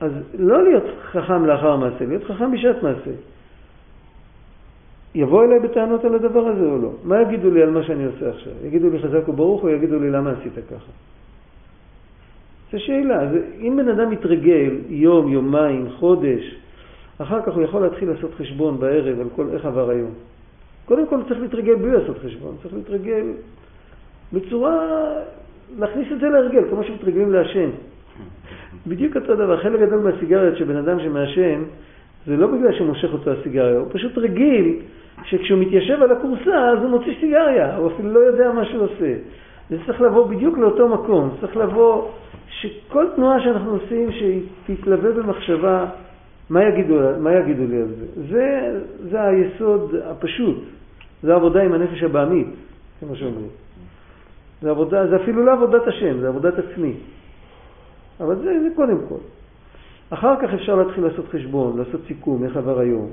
אז לא להיות חכם לאחר מעשה, להיות חכם בשעת מעשה. יבוא אליי בטענות על הדבר הזה או לא? מה יגידו לי על מה שאני עושה עכשיו? יגידו לי חזק וברוך או יגידו לי למה עשית ככה? זו שאלה. זה, אם בן אדם מתרגל יום, יומיים, חודש, אחר כך הוא יכול להתחיל לעשות חשבון בערב על כל איך עבר היום. קודם כל צריך להתרגל בלי לעשות חשבון, צריך להתרגל בצורה להכניס את זה להרגל, כמו שמתרגלים לעשן. בדיוק אותו דבר, חלק גדול מהסיגריות שבן אדם שמעשן, זה לא בגלל שמושך אותו הסיגריה, הוא פשוט רגיל שכשהוא מתיישב על הכורסה אז הוא מוציא סיגריה, הוא אפילו לא יודע מה שהוא עושה. זה צריך לבוא בדיוק לאותו מקום, צריך לבוא שכל תנועה שאנחנו עושים שהיא תתלווה במחשבה מה יגידו, מה יגידו לי על זה. זה. זה היסוד הפשוט, זה עבודה עם הנפש הבעמית, כמו שאומרים. זה עבודה, זה אפילו לא עבודת השם, זה עבודת עצמי. אבל זה, זה קודם כל. אחר כך אפשר להתחיל לעשות חשבון, לעשות סיכום, איך עבר היום,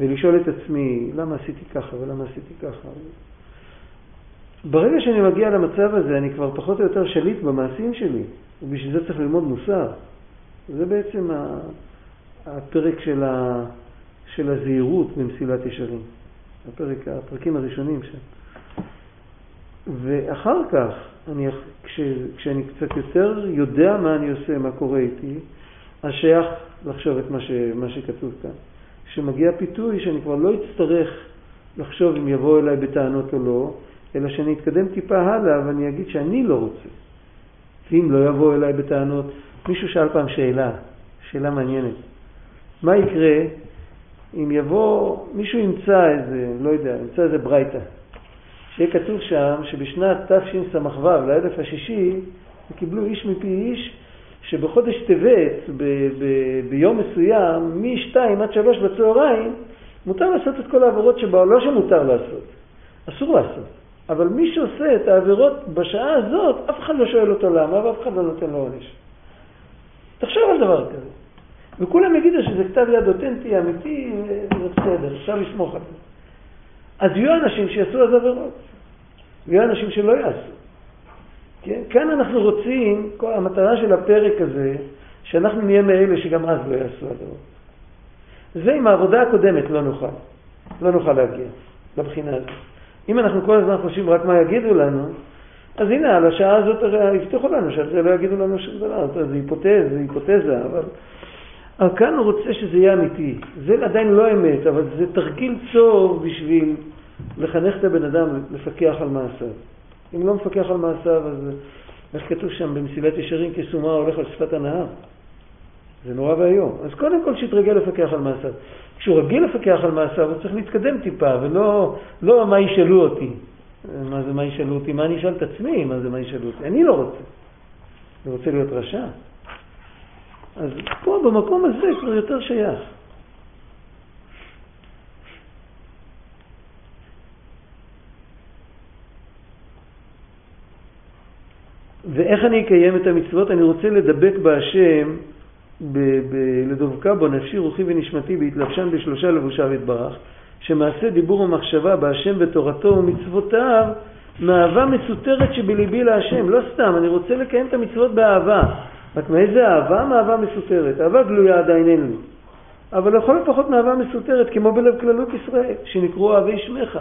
ולשאול את עצמי, למה עשיתי ככה ולמה עשיתי ככה. ברגע שאני מגיע למצב הזה, אני כבר פחות או יותר שליט במעשים שלי, ובשביל זה צריך ללמוד מוסר. זה בעצם הפרק של, ה, של הזהירות במסילת ישרים, הפרק, הפרקים הראשונים שם. ואחר כך, אני, כש, כשאני קצת יותר יודע מה אני עושה, מה קורה איתי, אז שייך לחשוב את מה, ש, מה שכתוב כאן. כשמגיע פיתוי שאני כבר לא אצטרך לחשוב אם יבוא אליי בטענות או לא, אלא שאני אתקדם טיפה הלאה ואני אגיד שאני לא רוצה. ואם לא יבוא אליי בטענות, מישהו שאל פעם שאלה, שאלה מעניינת. מה יקרה אם יבוא, מישהו ימצא איזה, לא יודע, ימצא איזה ברייתא, שיהיה כתוב שם שבשנת תשס"ו, לאלף השישי, קיבלו איש מפי איש, שבחודש טבת, ביום מסוים, מ-2 עד 3 בצהריים, מותר לעשות את כל העבירות שבעולם, לא שמותר לעשות, אסור לעשות. אבל מי שעושה את העבירות בשעה הזאת, אף אחד לא שואל אותו למה, ואף אחד לא נותן לו עונש. תחשוב על דבר כזה. וכולם יגידו שזה כתב יד אותנטי, אמיתי, זה בסדר, אפשר לסמוך על זה. אז יהיו אנשים שיעשו אז עבירות, ויהיו אנשים שלא יעשו. כן? כאן אנחנו רוצים, כל המטרה של הפרק הזה, שאנחנו נהיה מאלה שגם אז לא יעשו עבירות. זה עם העבודה הקודמת לא נוכל, לא נוכל להגיע לבחינה הזאת. אם אנחנו כל הזמן חושבים רק מה יגידו לנו, אז הנה, על השעה הזאת הרי הבטיחו לנו שעל זה לא יגידו לנו שום דבר, זה היפותזה, זה היפותזה, אבל... אבל כאן הוא רוצה שזה יהיה אמיתי. זה עדיין לא אמת, אבל זה תרגיל טוב בשביל לחנך את הבן אדם לפקח על מעשיו. אם לא מפקח על מעשיו, אז איך כתוב שם במסילת ישרים כסומה הולך על שפת הנהר? זה נורא ואיום. אז קודם כל שיתרגל לפקח על מעשיו. כשהוא רגיל לפקח על מעשיו, הוא צריך להתקדם טיפה, ולא לא מה ישאלו אותי. מה זה מה ישאלו אותי? מה אני אשאל את עצמי? מה זה מה ישאלו אותי? אני לא רוצה. אני רוצה להיות רשע. אז פה, במקום הזה, כבר יותר שייך. ואיך אני אקיים את המצוות? אני רוצה לדבק בהשם לדבקה בו נפשי, רוחי ונשמתי, בהתלבשן בשלושה לבושיו יתברך, שמעשה דיבור ומחשבה בהשם ותורתו ומצוותיו, מאהבה מסותרת שבליבי להשם. לא סתם, אני רוצה לקיים את המצוות באהבה. רק מאיזה אהבה? מאהבה מסותרת. אהבה גלויה עדיין אין לי. אבל לכל הפחות מאהבה מסותרת, כמו בלב כללות ישראל, שנקראו אוהבי שמך.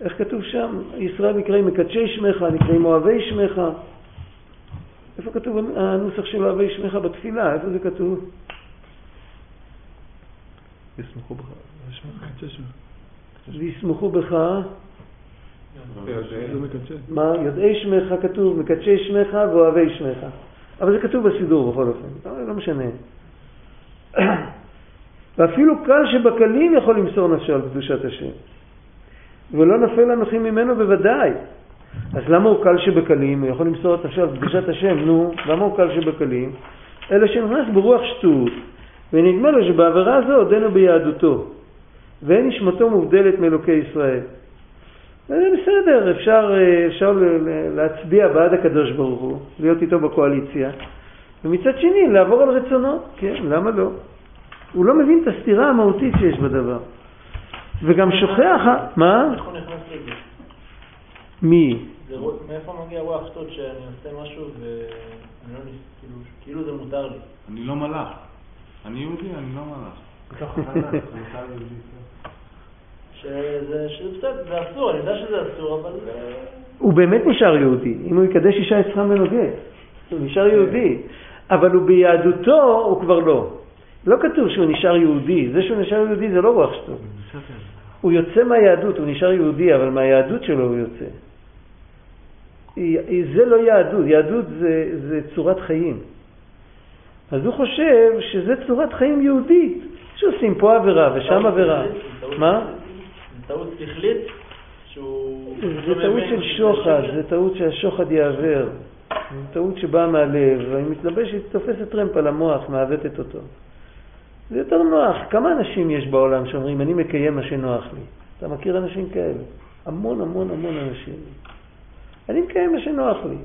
איך כתוב שם? ישראל נקראים מקדשי שמך, נקראים אוהבי שמך. איפה כתוב הנוסח של אוהבי שמך בתפילה? איפה זה כתוב? יסמכו בך. ויסמכו בך. מה? יודעי שמך כתוב, מקדשי שמך ואוהבי שמך. אבל זה כתוב בסידור בכל אופן, לא משנה. ואפילו קל שבקלים יכול למסור נפשו על קדושת השם. ולא נפל אנוכי ממנו בוודאי. אז למה הוא קל שבקלים? הוא יכול למסור את נפשו על קדושת השם, נו, למה הוא קל שבקלים? אלא שנכנס ברוח שטות, ונדמה לו שבעבירה הזו עודנו ביהדותו, ואין נשמתו מובדלת מאלוקי ישראל. בסדר, אפשר, אפשר להצביע בעד הקדוש ברוך הוא, להיות איתו בקואליציה, ומצד שני לעבור על רצונו, כן, למה לא? הוא לא מבין את הסתירה המהותית שיש בדבר. וגם שוכח, מה? איך הוא נכנס לזה? מי? מאיפה מגיע רוח שטות שאני עושה משהו ואני לא. כאילו, כאילו זה מותר לי. אני לא מלאך. אני יהודי, אני לא מלאך. שזה בסדר, זה אסור, אני יודע שזה אסור, אבל... הוא באמת נשאר יהודי. אם הוא יקדש אישה יצחה ממנו גט, הוא נשאר יהודי. אבל הוא ביהדותו, הוא כבר לא. לא כתוב שהוא נשאר יהודי. זה שהוא נשאר יהודי זה לא רוח שטות. הוא יוצא מהיהדות, הוא נשאר יהודי, אבל מהיהדות שלו הוא יוצא. זה לא יהדות, יהדות זה, זה צורת חיים. אז הוא חושב שזה צורת חיים יהודית, שעושים פה עבירה ושם עבירה. מה? טעות שכלית שהוא... זה טעות של שוחד, זה טעות שהשוחד יעוור. זו טעות שבאה מהלב, והיא מתלבשת, תופסת טרמפ על המוח, מעוותת אותו. זה יותר נוח. כמה אנשים יש בעולם שאומרים, אני מקיים מה שנוח לי? אתה מכיר אנשים כאלה? המון המון המון אנשים. אני מקיים מה שנוח לי.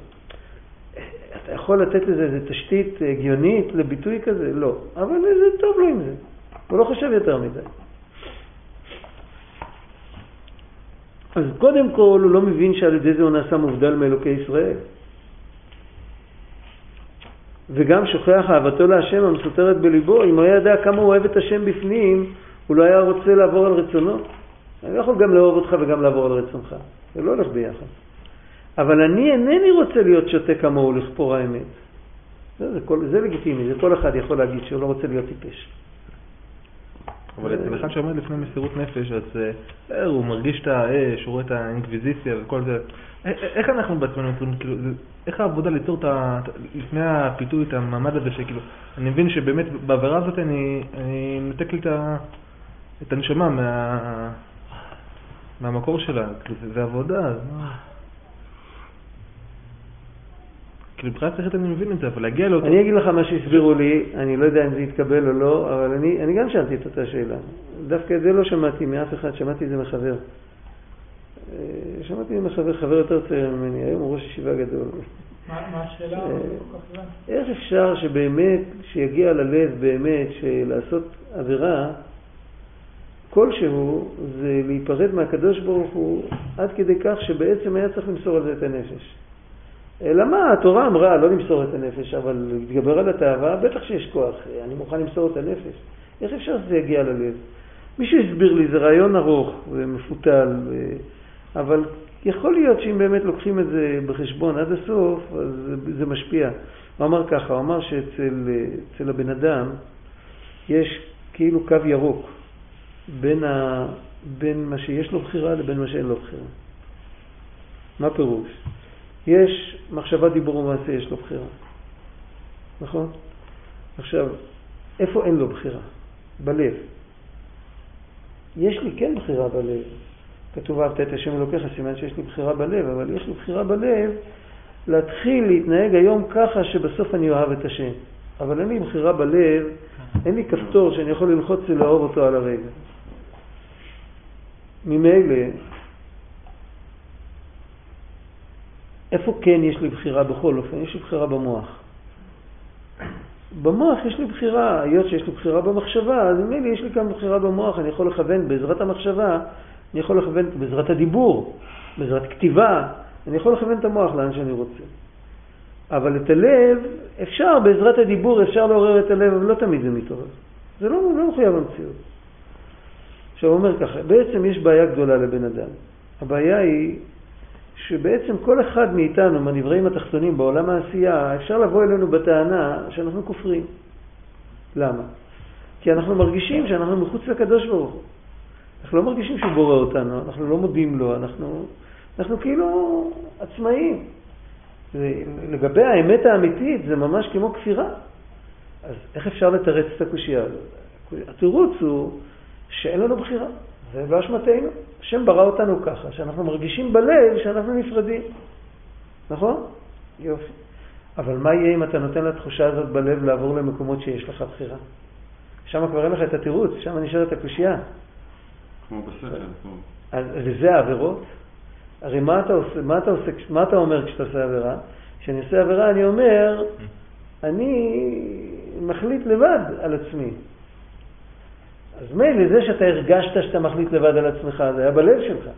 אתה יכול לתת לזה איזו תשתית הגיונית לביטוי כזה? לא. אבל זה טוב לו עם זה. הוא לא חושב יותר מדי. אז קודם כל הוא לא מבין שעל ידי זה הוא נעשה מובדל מאלוקי ישראל. וגם שוכח אהבתו להשם המסותרת בליבו. אם הוא היה יודע כמה הוא אוהב את השם בפנים, הוא לא היה רוצה לעבור על רצונו. אני לא יכול גם לאהוב אותך וגם לעבור על רצונך. זה לא הולך ביחד. אבל אני אינני רוצה להיות שותה כמוהו לכפור האמת. זה, זה, כל, זה לגיטימי, זה כל אחד יכול להגיד שהוא לא רוצה להיות טיפש. אבל אצל אחד שעומד לפני מסירות נפש, אז אה, הוא מרגיש את האש, הוא רואה את האינקוויזיציה וכל זה. אה, אה, איך אנחנו בעצמנו יוצרים, כאילו, איך העבודה ליצור את ה... לפני הפיתוי, את המעמד הזה, שכאילו, אני מבין שבאמת בעבירה הזאת אני, אני נותק לי את, הנשמה מה, מהמקור שלה, כאילו, זה עבודה, אז מה... מבחינת שכלית אני מבין את זה, אבל להגיע לאותו... אני אגיד לך מה שהסבירו לי, אני לא יודע אם זה יתקבל או לא, אבל אני, אני גם שאלתי את אותה שאלה. דווקא את זה לא שמעתי מאף אחד, שמעתי את זה מחבר. אה, שמעתי מחבר, חבר יותר צעיר ממני, היום הוא ראש ישיבה גדול. מה השאלה? אה, איך אפשר שבאמת, שיגיע ללב באמת, שלעשות עבירה כלשהו, זה להיפרד מהקדוש ברוך הוא עד כדי כך שבעצם היה צריך למסור על זה את הנפש. אלא מה, התורה אמרה לא למסור את הנפש, אבל להתגבר על התאווה, בטח שיש כוח, אני מוכן למסור את הנפש. איך אפשר שזה יגיע ללב? מישהו הסביר לי, זה רעיון ארוך ומפותל, אבל יכול להיות שאם באמת לוקחים את זה בחשבון עד הסוף, אז זה משפיע. הוא אמר ככה, הוא אמר שאצל הבן אדם יש כאילו קו ירוק בין, ה, בין מה שיש לו בחירה לבין מה שאין לו בחירה. מה פירוש? יש מחשבה, דיבור ומעשה, יש לו בחירה. נכון? עכשיו, איפה אין לו בחירה? בלב. יש לי כן בחירה בלב. כתוב אהבת את השם אלוקיך, סימן שיש לי בחירה בלב, אבל יש לי בחירה בלב להתחיל להתנהג היום ככה שבסוף אני אוהב את השם. אבל אין לי בחירה בלב, אין לי כפתור שאני יכול ללחוץ ולאהוב אותו על הרגע. ממילא, איפה כן יש לי בחירה בכל אופן? יש לי בחירה במוח. במוח יש לי בחירה, היות שיש לי בחירה במחשבה, אז ממילא יש לי גם בחירה במוח, אני יכול לכוון בעזרת המחשבה, אני יכול לכוון בעזרת הדיבור, בעזרת כתיבה, אני יכול לכוון את המוח לאן שאני רוצה. אבל את הלב, אפשר בעזרת הדיבור, אפשר לעורר את הלב, אבל לא תמיד זה מתעורר. זה לא, לא מחויב המציאות. עכשיו הוא אומר ככה, בעצם יש בעיה גדולה לבן אדם. הבעיה היא שבעצם כל אחד מאיתנו, מהנבראים התחתונים בעולם העשייה, אפשר לבוא אלינו בטענה שאנחנו כופרים. למה? כי אנחנו מרגישים שאנחנו מחוץ לקדוש ברוך הוא. אנחנו לא מרגישים שהוא בורא אותנו, אנחנו לא מודים לו, אנחנו, אנחנו כאילו עצמאים. לגבי האמת האמיתית זה ממש כמו כפירה. אז איך אפשר לתרץ את הקושייה הזאת? התירוץ הוא שאין לנו בחירה. זה לא אשמתנו. השם ברא אותנו ככה, שאנחנו מרגישים בלב שאנחנו נפרדים. נכון? יופי. אבל מה יהיה אם אתה נותן לתחושה הזאת בלב לעבור למקומות שיש לך בחירה? שם כבר אין לך את התירוץ, שם נשארת הקושייה. כמו בספר. אז וזה העבירות? הרי מה אתה, עושה, מה, אתה עושה, מה אתה אומר כשאתה עושה עבירה? כשאני עושה עבירה אני אומר, אני מחליט לבד על עצמי. אז מילא זה שאתה הרגשת שאתה מחליט לבד על עצמך, זה היה בלב שלך.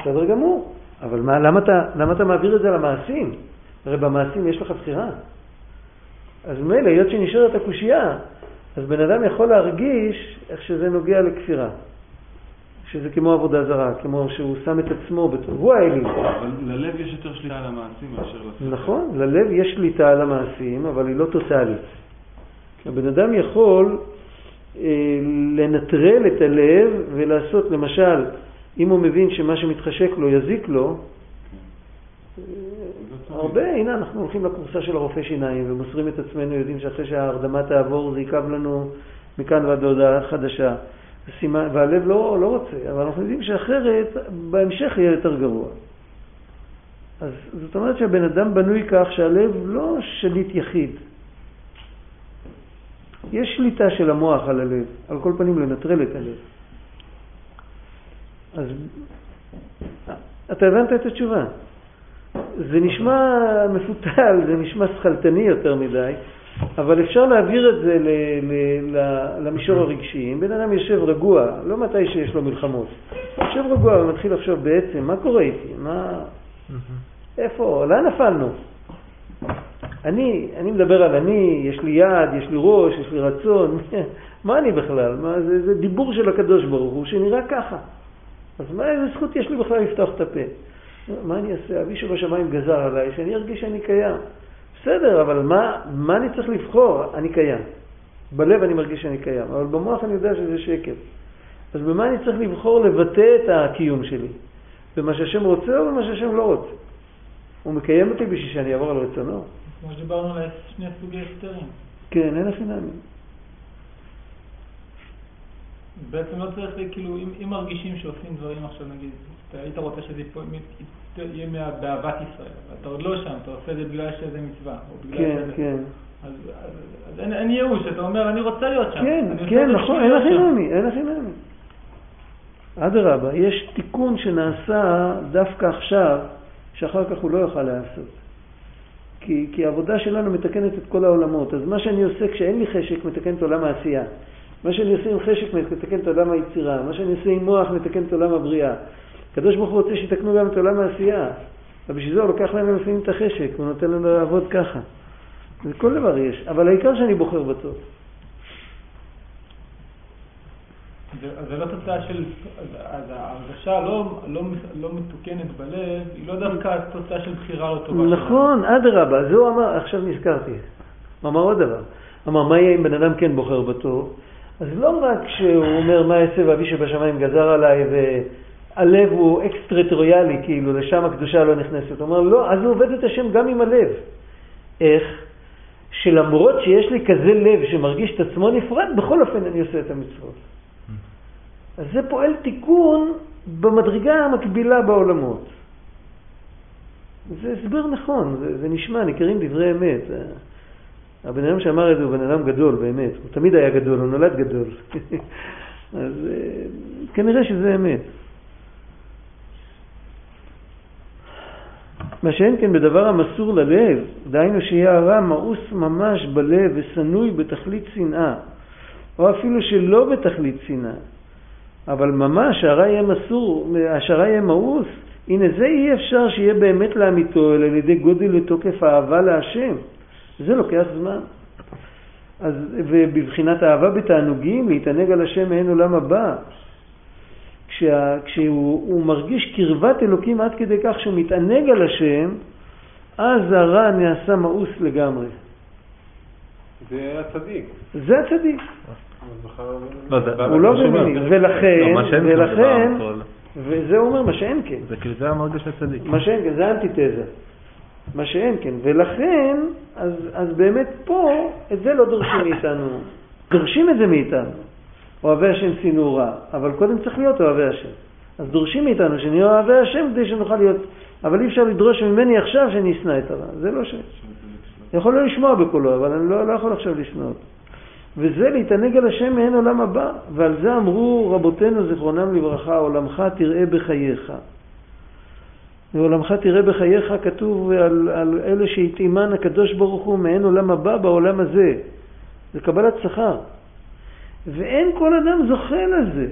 בסדר גמור. אבל מה, למה, אתה, למה אתה מעביר את זה למעשים? הרי במעשים יש לך בחירה. אז מילא, היות שנשארת הקושייה, אז בן אדם יכול להרגיש איך שזה נוגע לכפירה. שזה כמו עבודה זרה, כמו שהוא שם את עצמו, בתור, הוא האלים. אבל ללב יש יותר שליטה על המעשים מאשר לשכל. נכון, ללב יש שליטה על המעשים, אבל היא לא טוטאלית. הבן אדם יכול לנטרל את הלב ולעשות, למשל, אם הוא מבין שמה שמתחשק לו יזיק לו, הרבה, הנה אנחנו הולכים לקורסה של הרופא שיניים ומוסרים את עצמנו, יודעים שאחרי שההרדמה תעבור זה ייכב לנו מכאן ועד להודעה חדשה. והלב לא, לא רוצה, אבל אנחנו יודעים שאחרת בהמשך יהיה יותר גרוע. אז זאת אומרת שהבן אדם בנוי כך שהלב לא שליט יחיד. יש שליטה של המוח על הלב, על כל פנים לנטרל את הלב. אז אתה הבנת את התשובה. זה נשמע מפותל, זה נשמע שכלתני יותר מדי, אבל אפשר להעביר את זה ל, ל, ל, למישור הרגשי. אם בן אדם יושב רגוע, לא מתי שיש לו מלחמות, יושב רגוע ומתחיל לחשוב בעצם, מה קורה איתי? מה... איפה? לאן נפלנו? אני, אני מדבר על אני, יש לי יד, יש לי ראש, יש לי רצון, מה אני בכלל? מה, זה, זה דיבור של הקדוש ברוך הוא שנראה ככה. אז מה, איזה זכות יש לי בכלל לפתוח את הפה? מה אני אעשה? אבי שבשמיים גזר עליי, שאני ארגיש שאני קיים. בסדר, אבל מה, מה אני צריך לבחור? אני קיים. בלב אני מרגיש שאני קיים, אבל במוח אני יודע שזה שקר. אז במה אני צריך לבחור לבטא את הקיום שלי? במה שהשם רוצה או במה שהשם לא רוצה? הוא מקיים אותי בשביל שאני אעבור על רצונו? כמו שדיברנו על שני סוגי הסתרים. כן, אין הכי נאמין. בעצם לא צריך, כאילו, אם, אם מרגישים שעושים דברים עכשיו, נגיד, אתה היית רוצה שזה יהיה באהבת ישראל, אתה עוד לא שם, אתה עושה את זה בגלל שזה מצווה. כן, שזה... כן. אז, אז, אז אין, אין ייאוש, אתה אומר, אני רוצה להיות שם. כן, כן, נכון, אין הכי נאמין, אין הכי נאמין. אדרבה, יש תיקון שנעשה דווקא עכשיו, שאחר כך הוא לא יוכל לעשות. כי, כי העבודה שלנו מתקנת את כל העולמות. אז מה שאני עושה כשאין לי חשק, מתקן את עולם העשייה. מה שאני עושה עם חשק מתקן את עולם היצירה, מה שאני עושה עם מוח מתקן את עולם הבריאה. הקדוש ברוך הוא רוצה שיתקנו גם את עולם העשייה, ובשביל זה הוא לוקח לנו לפעמים את החשק, הוא נותן לנו לעבוד ככה. וכל דבר יש, אבל העיקר שאני בוחר בטוב. זה לא תוצאה של, אז ההרגשה לא, לא, לא מתוקנת בלב, היא לא דווקא תוצאה של בחירה לא טובה. נכון, אדרבה, זה הוא אמר, עכשיו נזכרתי. הוא אמר עוד דבר. אמר, מה יהיה אם בן אדם כן בוחר בטוב? אז לא רק שהוא אומר מה אעשה ואבי שבשמיים גזר עליי והלב הוא אקסטרטוריאלי, כאילו לשם הקדושה לא נכנסת. הוא אומר לא, אז הוא עובד את השם גם עם הלב. איך? שלמרות שיש לי כזה לב שמרגיש את עצמו נפרד, בכל אופן אני עושה את המצוות. אז זה פועל תיקון במדרגה המקבילה בעולמות. זה הסבר נכון, זה, זה נשמע, ניכרים דברי אמת. הבן אדם שאמר את זה הוא בן אדם גדול, באמת. הוא תמיד היה גדול, הוא נולד גדול. אז אה, כנראה שזה אמת. מה שאין כן בדבר המסור ללב, דהיינו שיהיה הרע מאוס ממש בלב ושנוי בתכלית שנאה, או אפילו שלא בתכלית שנאה, אבל ממש שהרע יהיה מסור, שהרע יהיה מאוס, הנה זה אי אפשר שיהיה באמת לאמיתו, אלא על ידי גודל ותוקף האהבה להשם. זה לוקח זמן. אז, ובבחינת אהבה בתענוגים, להתענג על השם מעין עולם הבא. כשה, כשהוא מרגיש קרבת אלוקים עד כדי כך שהוא מתענג על השם, אז הרע נעשה מאוס לגמרי. זה הצדיק. זה הצדיק. לא, הוא לא מבין, ולכן, ולכן, וזה אומר מה שאין כן. זה כאילו זה המרגש הצדיק. מה שאין כן, זה אנטיתזה. מה שאין כן. ולכן, אז, אז באמת פה, את זה לא דורשים מאיתנו. דורשים את זה מאיתנו. אוהבי השם שנאו רע, אבל קודם צריך להיות אוהבי השם. אז דורשים מאיתנו שנהיה אוהבי השם כדי שנוכל להיות, אבל אי אפשר לדרוש ממני עכשיו שאני אשנא את הרע. זה לא ש... יכול לא לשמוע בקולו, אבל אני לא, לא יכול עכשיו לשנוא אותו. וזה להתענג על השם מעין עולם הבא. ועל זה אמרו רבותינו זיכרונם לברכה, עולמך תראה בחייך. ועולמך תראה בחייך כתוב על, על אלה שהתאימן הקדוש ברוך הוא מעין עולם הבא בעולם הזה. זה קבלת שכר. ואין כל אדם זוכה לזה.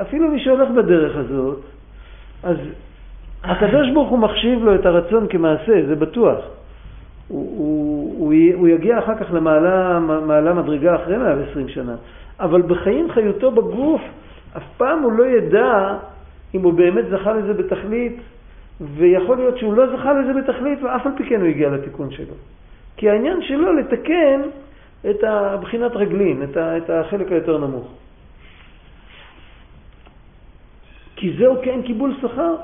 אפילו מי שהולך בדרך הזאת, אז הקדוש ברוך הוא מחשיב לו את הרצון כמעשה, זה בטוח. הוא, הוא, הוא, הוא יגיע אחר כך למעלה מעלה מדרגה אחרי 120 שנה. אבל בחיים חיותו בגוף, אף פעם הוא לא ידע אם הוא באמת זכה לזה בתכלית, ויכול להיות שהוא לא זכה לזה בתכלית, ואף על פי כן הוא הגיע לתיקון שלו. כי העניין שלו לתקן את הבחינת רגלין, את החלק היותר נמוך. כי זהו כן קיבול שכר,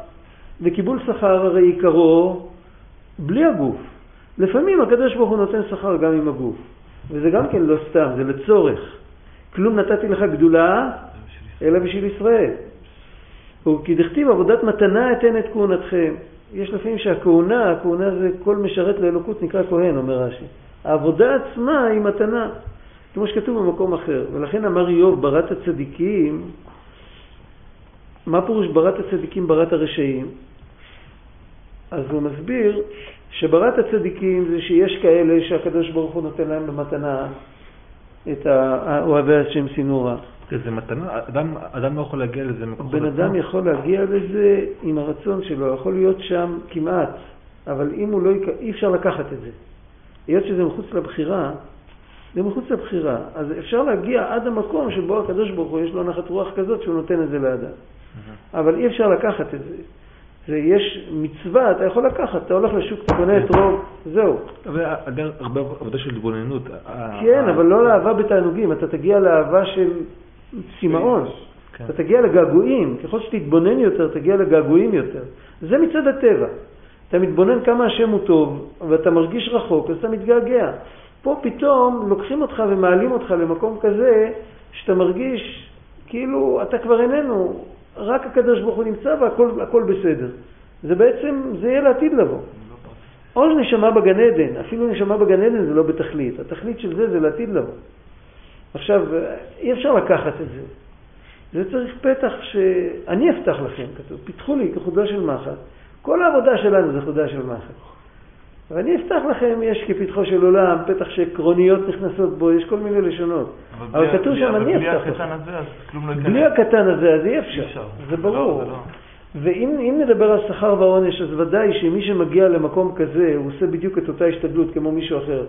וקיבול שכר הרי עיקרו בלי הגוף. לפעמים הקדוש ברוך הוא נותן שכר גם עם הגוף, וזה גם כן לא סתם, זה לצורך. כלום נתתי לך גדולה, אלא בשביל ישראל. כי דכתיב עבודת מתנה אתן את כהונתכם. יש לפעמים שהכהונה, הכהונה זה כל משרת לאלוקות נקרא כהן, אומר רש"י. העבודה עצמה היא מתנה, כמו שכתוב במקום אחר. ולכן אמר איוב, ברת הצדיקים, מה פירוש ברת הצדיקים, ברת הרשעים? אז הוא מסביר שברת הצדיקים זה שיש כאלה שהקדוש ברוך הוא נותן להם במתנה את אוהבי השם סינורה. זה מתנה, אדם, אדם לא יכול להגיע לזה מכוח בן אדם יכול להגיע לזה עם הרצון שלו, יכול להיות שם כמעט, אבל אם הוא לא, אי אפשר לקחת את זה. היות שזה מחוץ לבחירה, זה מחוץ לבחירה, אז אפשר להגיע עד המקום שבו הקדוש ברוך הוא יש לו נחת רוח כזאת שהוא נותן את זה לאדם. אבל אי אפשר לקחת את זה. זה יש מצווה, אתה יכול לקחת, אתה הולך לשוק, אתה קונה את רוב, זהו. אבל הרבה עבודה של התבוננות. כן, אבל לא לאהבה בתענוגים, אתה תגיע לאהבה של צמאון. כן. אתה תגיע לגעגועים, ככל שתתבונן יותר, תגיע לגעגועים יותר. זה מצד הטבע. אתה מתבונן כמה השם הוא טוב, ואתה מרגיש רחוק, אז אתה מתגעגע. פה פתאום לוקחים אותך ומעלים אותך למקום כזה, שאתה מרגיש כאילו אתה כבר איננו, רק הקדוש ברוך הוא נמצא והכל בסדר. זה בעצם, זה יהיה לעתיד לבוא. עוז נשמה בגן עדן, אפילו נשמה בגן עדן זה לא בתכלית, התכלית של זה זה לעתיד לבוא. עכשיו, אי אפשר לקחת את זה. זה צריך פתח שאני אפתח לכם, כתוב, פיתחו לי כחודה של מחט. כל העבודה שלנו זה חודה של מחט. ואני אפתח לכם, יש כפתחו של עולם, פתח שעקרוניות נכנסות בו, יש כל מיני לשונות. אבל, אבל כתוב שם, אני אפתח לכם. בלי הקטן הזה, אז לא אי אפשר. אפשר. זה ברור. לא, זה לא. ואם נדבר על שכר ועונש, אז ודאי שמי שמגיע למקום כזה, הוא עושה בדיוק את אותה השתדלות כמו מישהו אחר.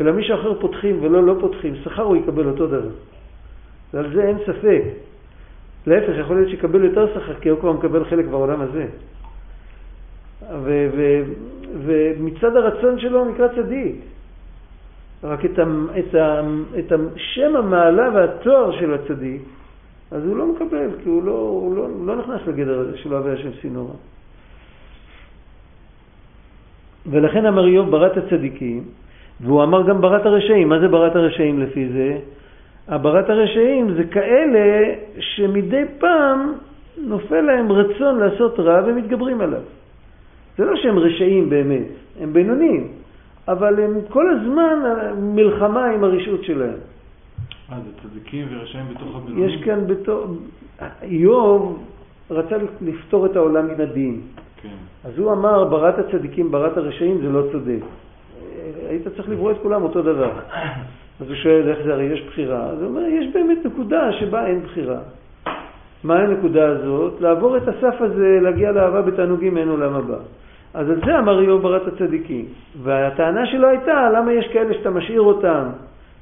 ולמישהו אחר פותחים ולא לא פותחים, שכר הוא יקבל אותו דבר. ועל זה אין ספק. להפך, יכול להיות שיקבל יותר שכר, כי הוא כבר מקבל חלק בעולם הזה. ומצד הרצון שלו נקרא צדיק. רק את, את, את שם המעלה והתואר של הצדיק, אז הוא לא מקבל, כי הוא לא, הוא לא, הוא לא נכנס לגדר של אוהבי השם סינורה. ולכן אמר איוב ברת הצדיקים, והוא אמר גם ברת הרשעים. מה זה ברת הרשעים לפי זה? הברת הרשעים זה כאלה שמדי פעם נופל להם רצון לעשות רע ומתגברים עליו. זה לא שהם רשעים באמת, הם בינוניים, אבל הם כל הזמן מלחמה עם הרשעות שלהם. אה, זה צדיקים ורשעים בתוך הבינונים? יש כאן בתור... איוב רצה לפתור את העולם מן הדין. כן. אז הוא אמר, ברת הצדיקים, ברת הרשעים, זה לא צודק. היית צריך לברוא את כולם אותו דבר. אז הוא שואל איך זה, הרי יש בחירה. אז הוא אומר, יש באמת נקודה שבה אין בחירה. מה הנקודה הזאת? לעבור את הסף הזה, להגיע לאהבה בתענוגים אין עולם הבא. אז על זה אמר איוב ברת הצדיקים. והטענה שלו הייתה, למה יש כאלה שאתה משאיר אותם,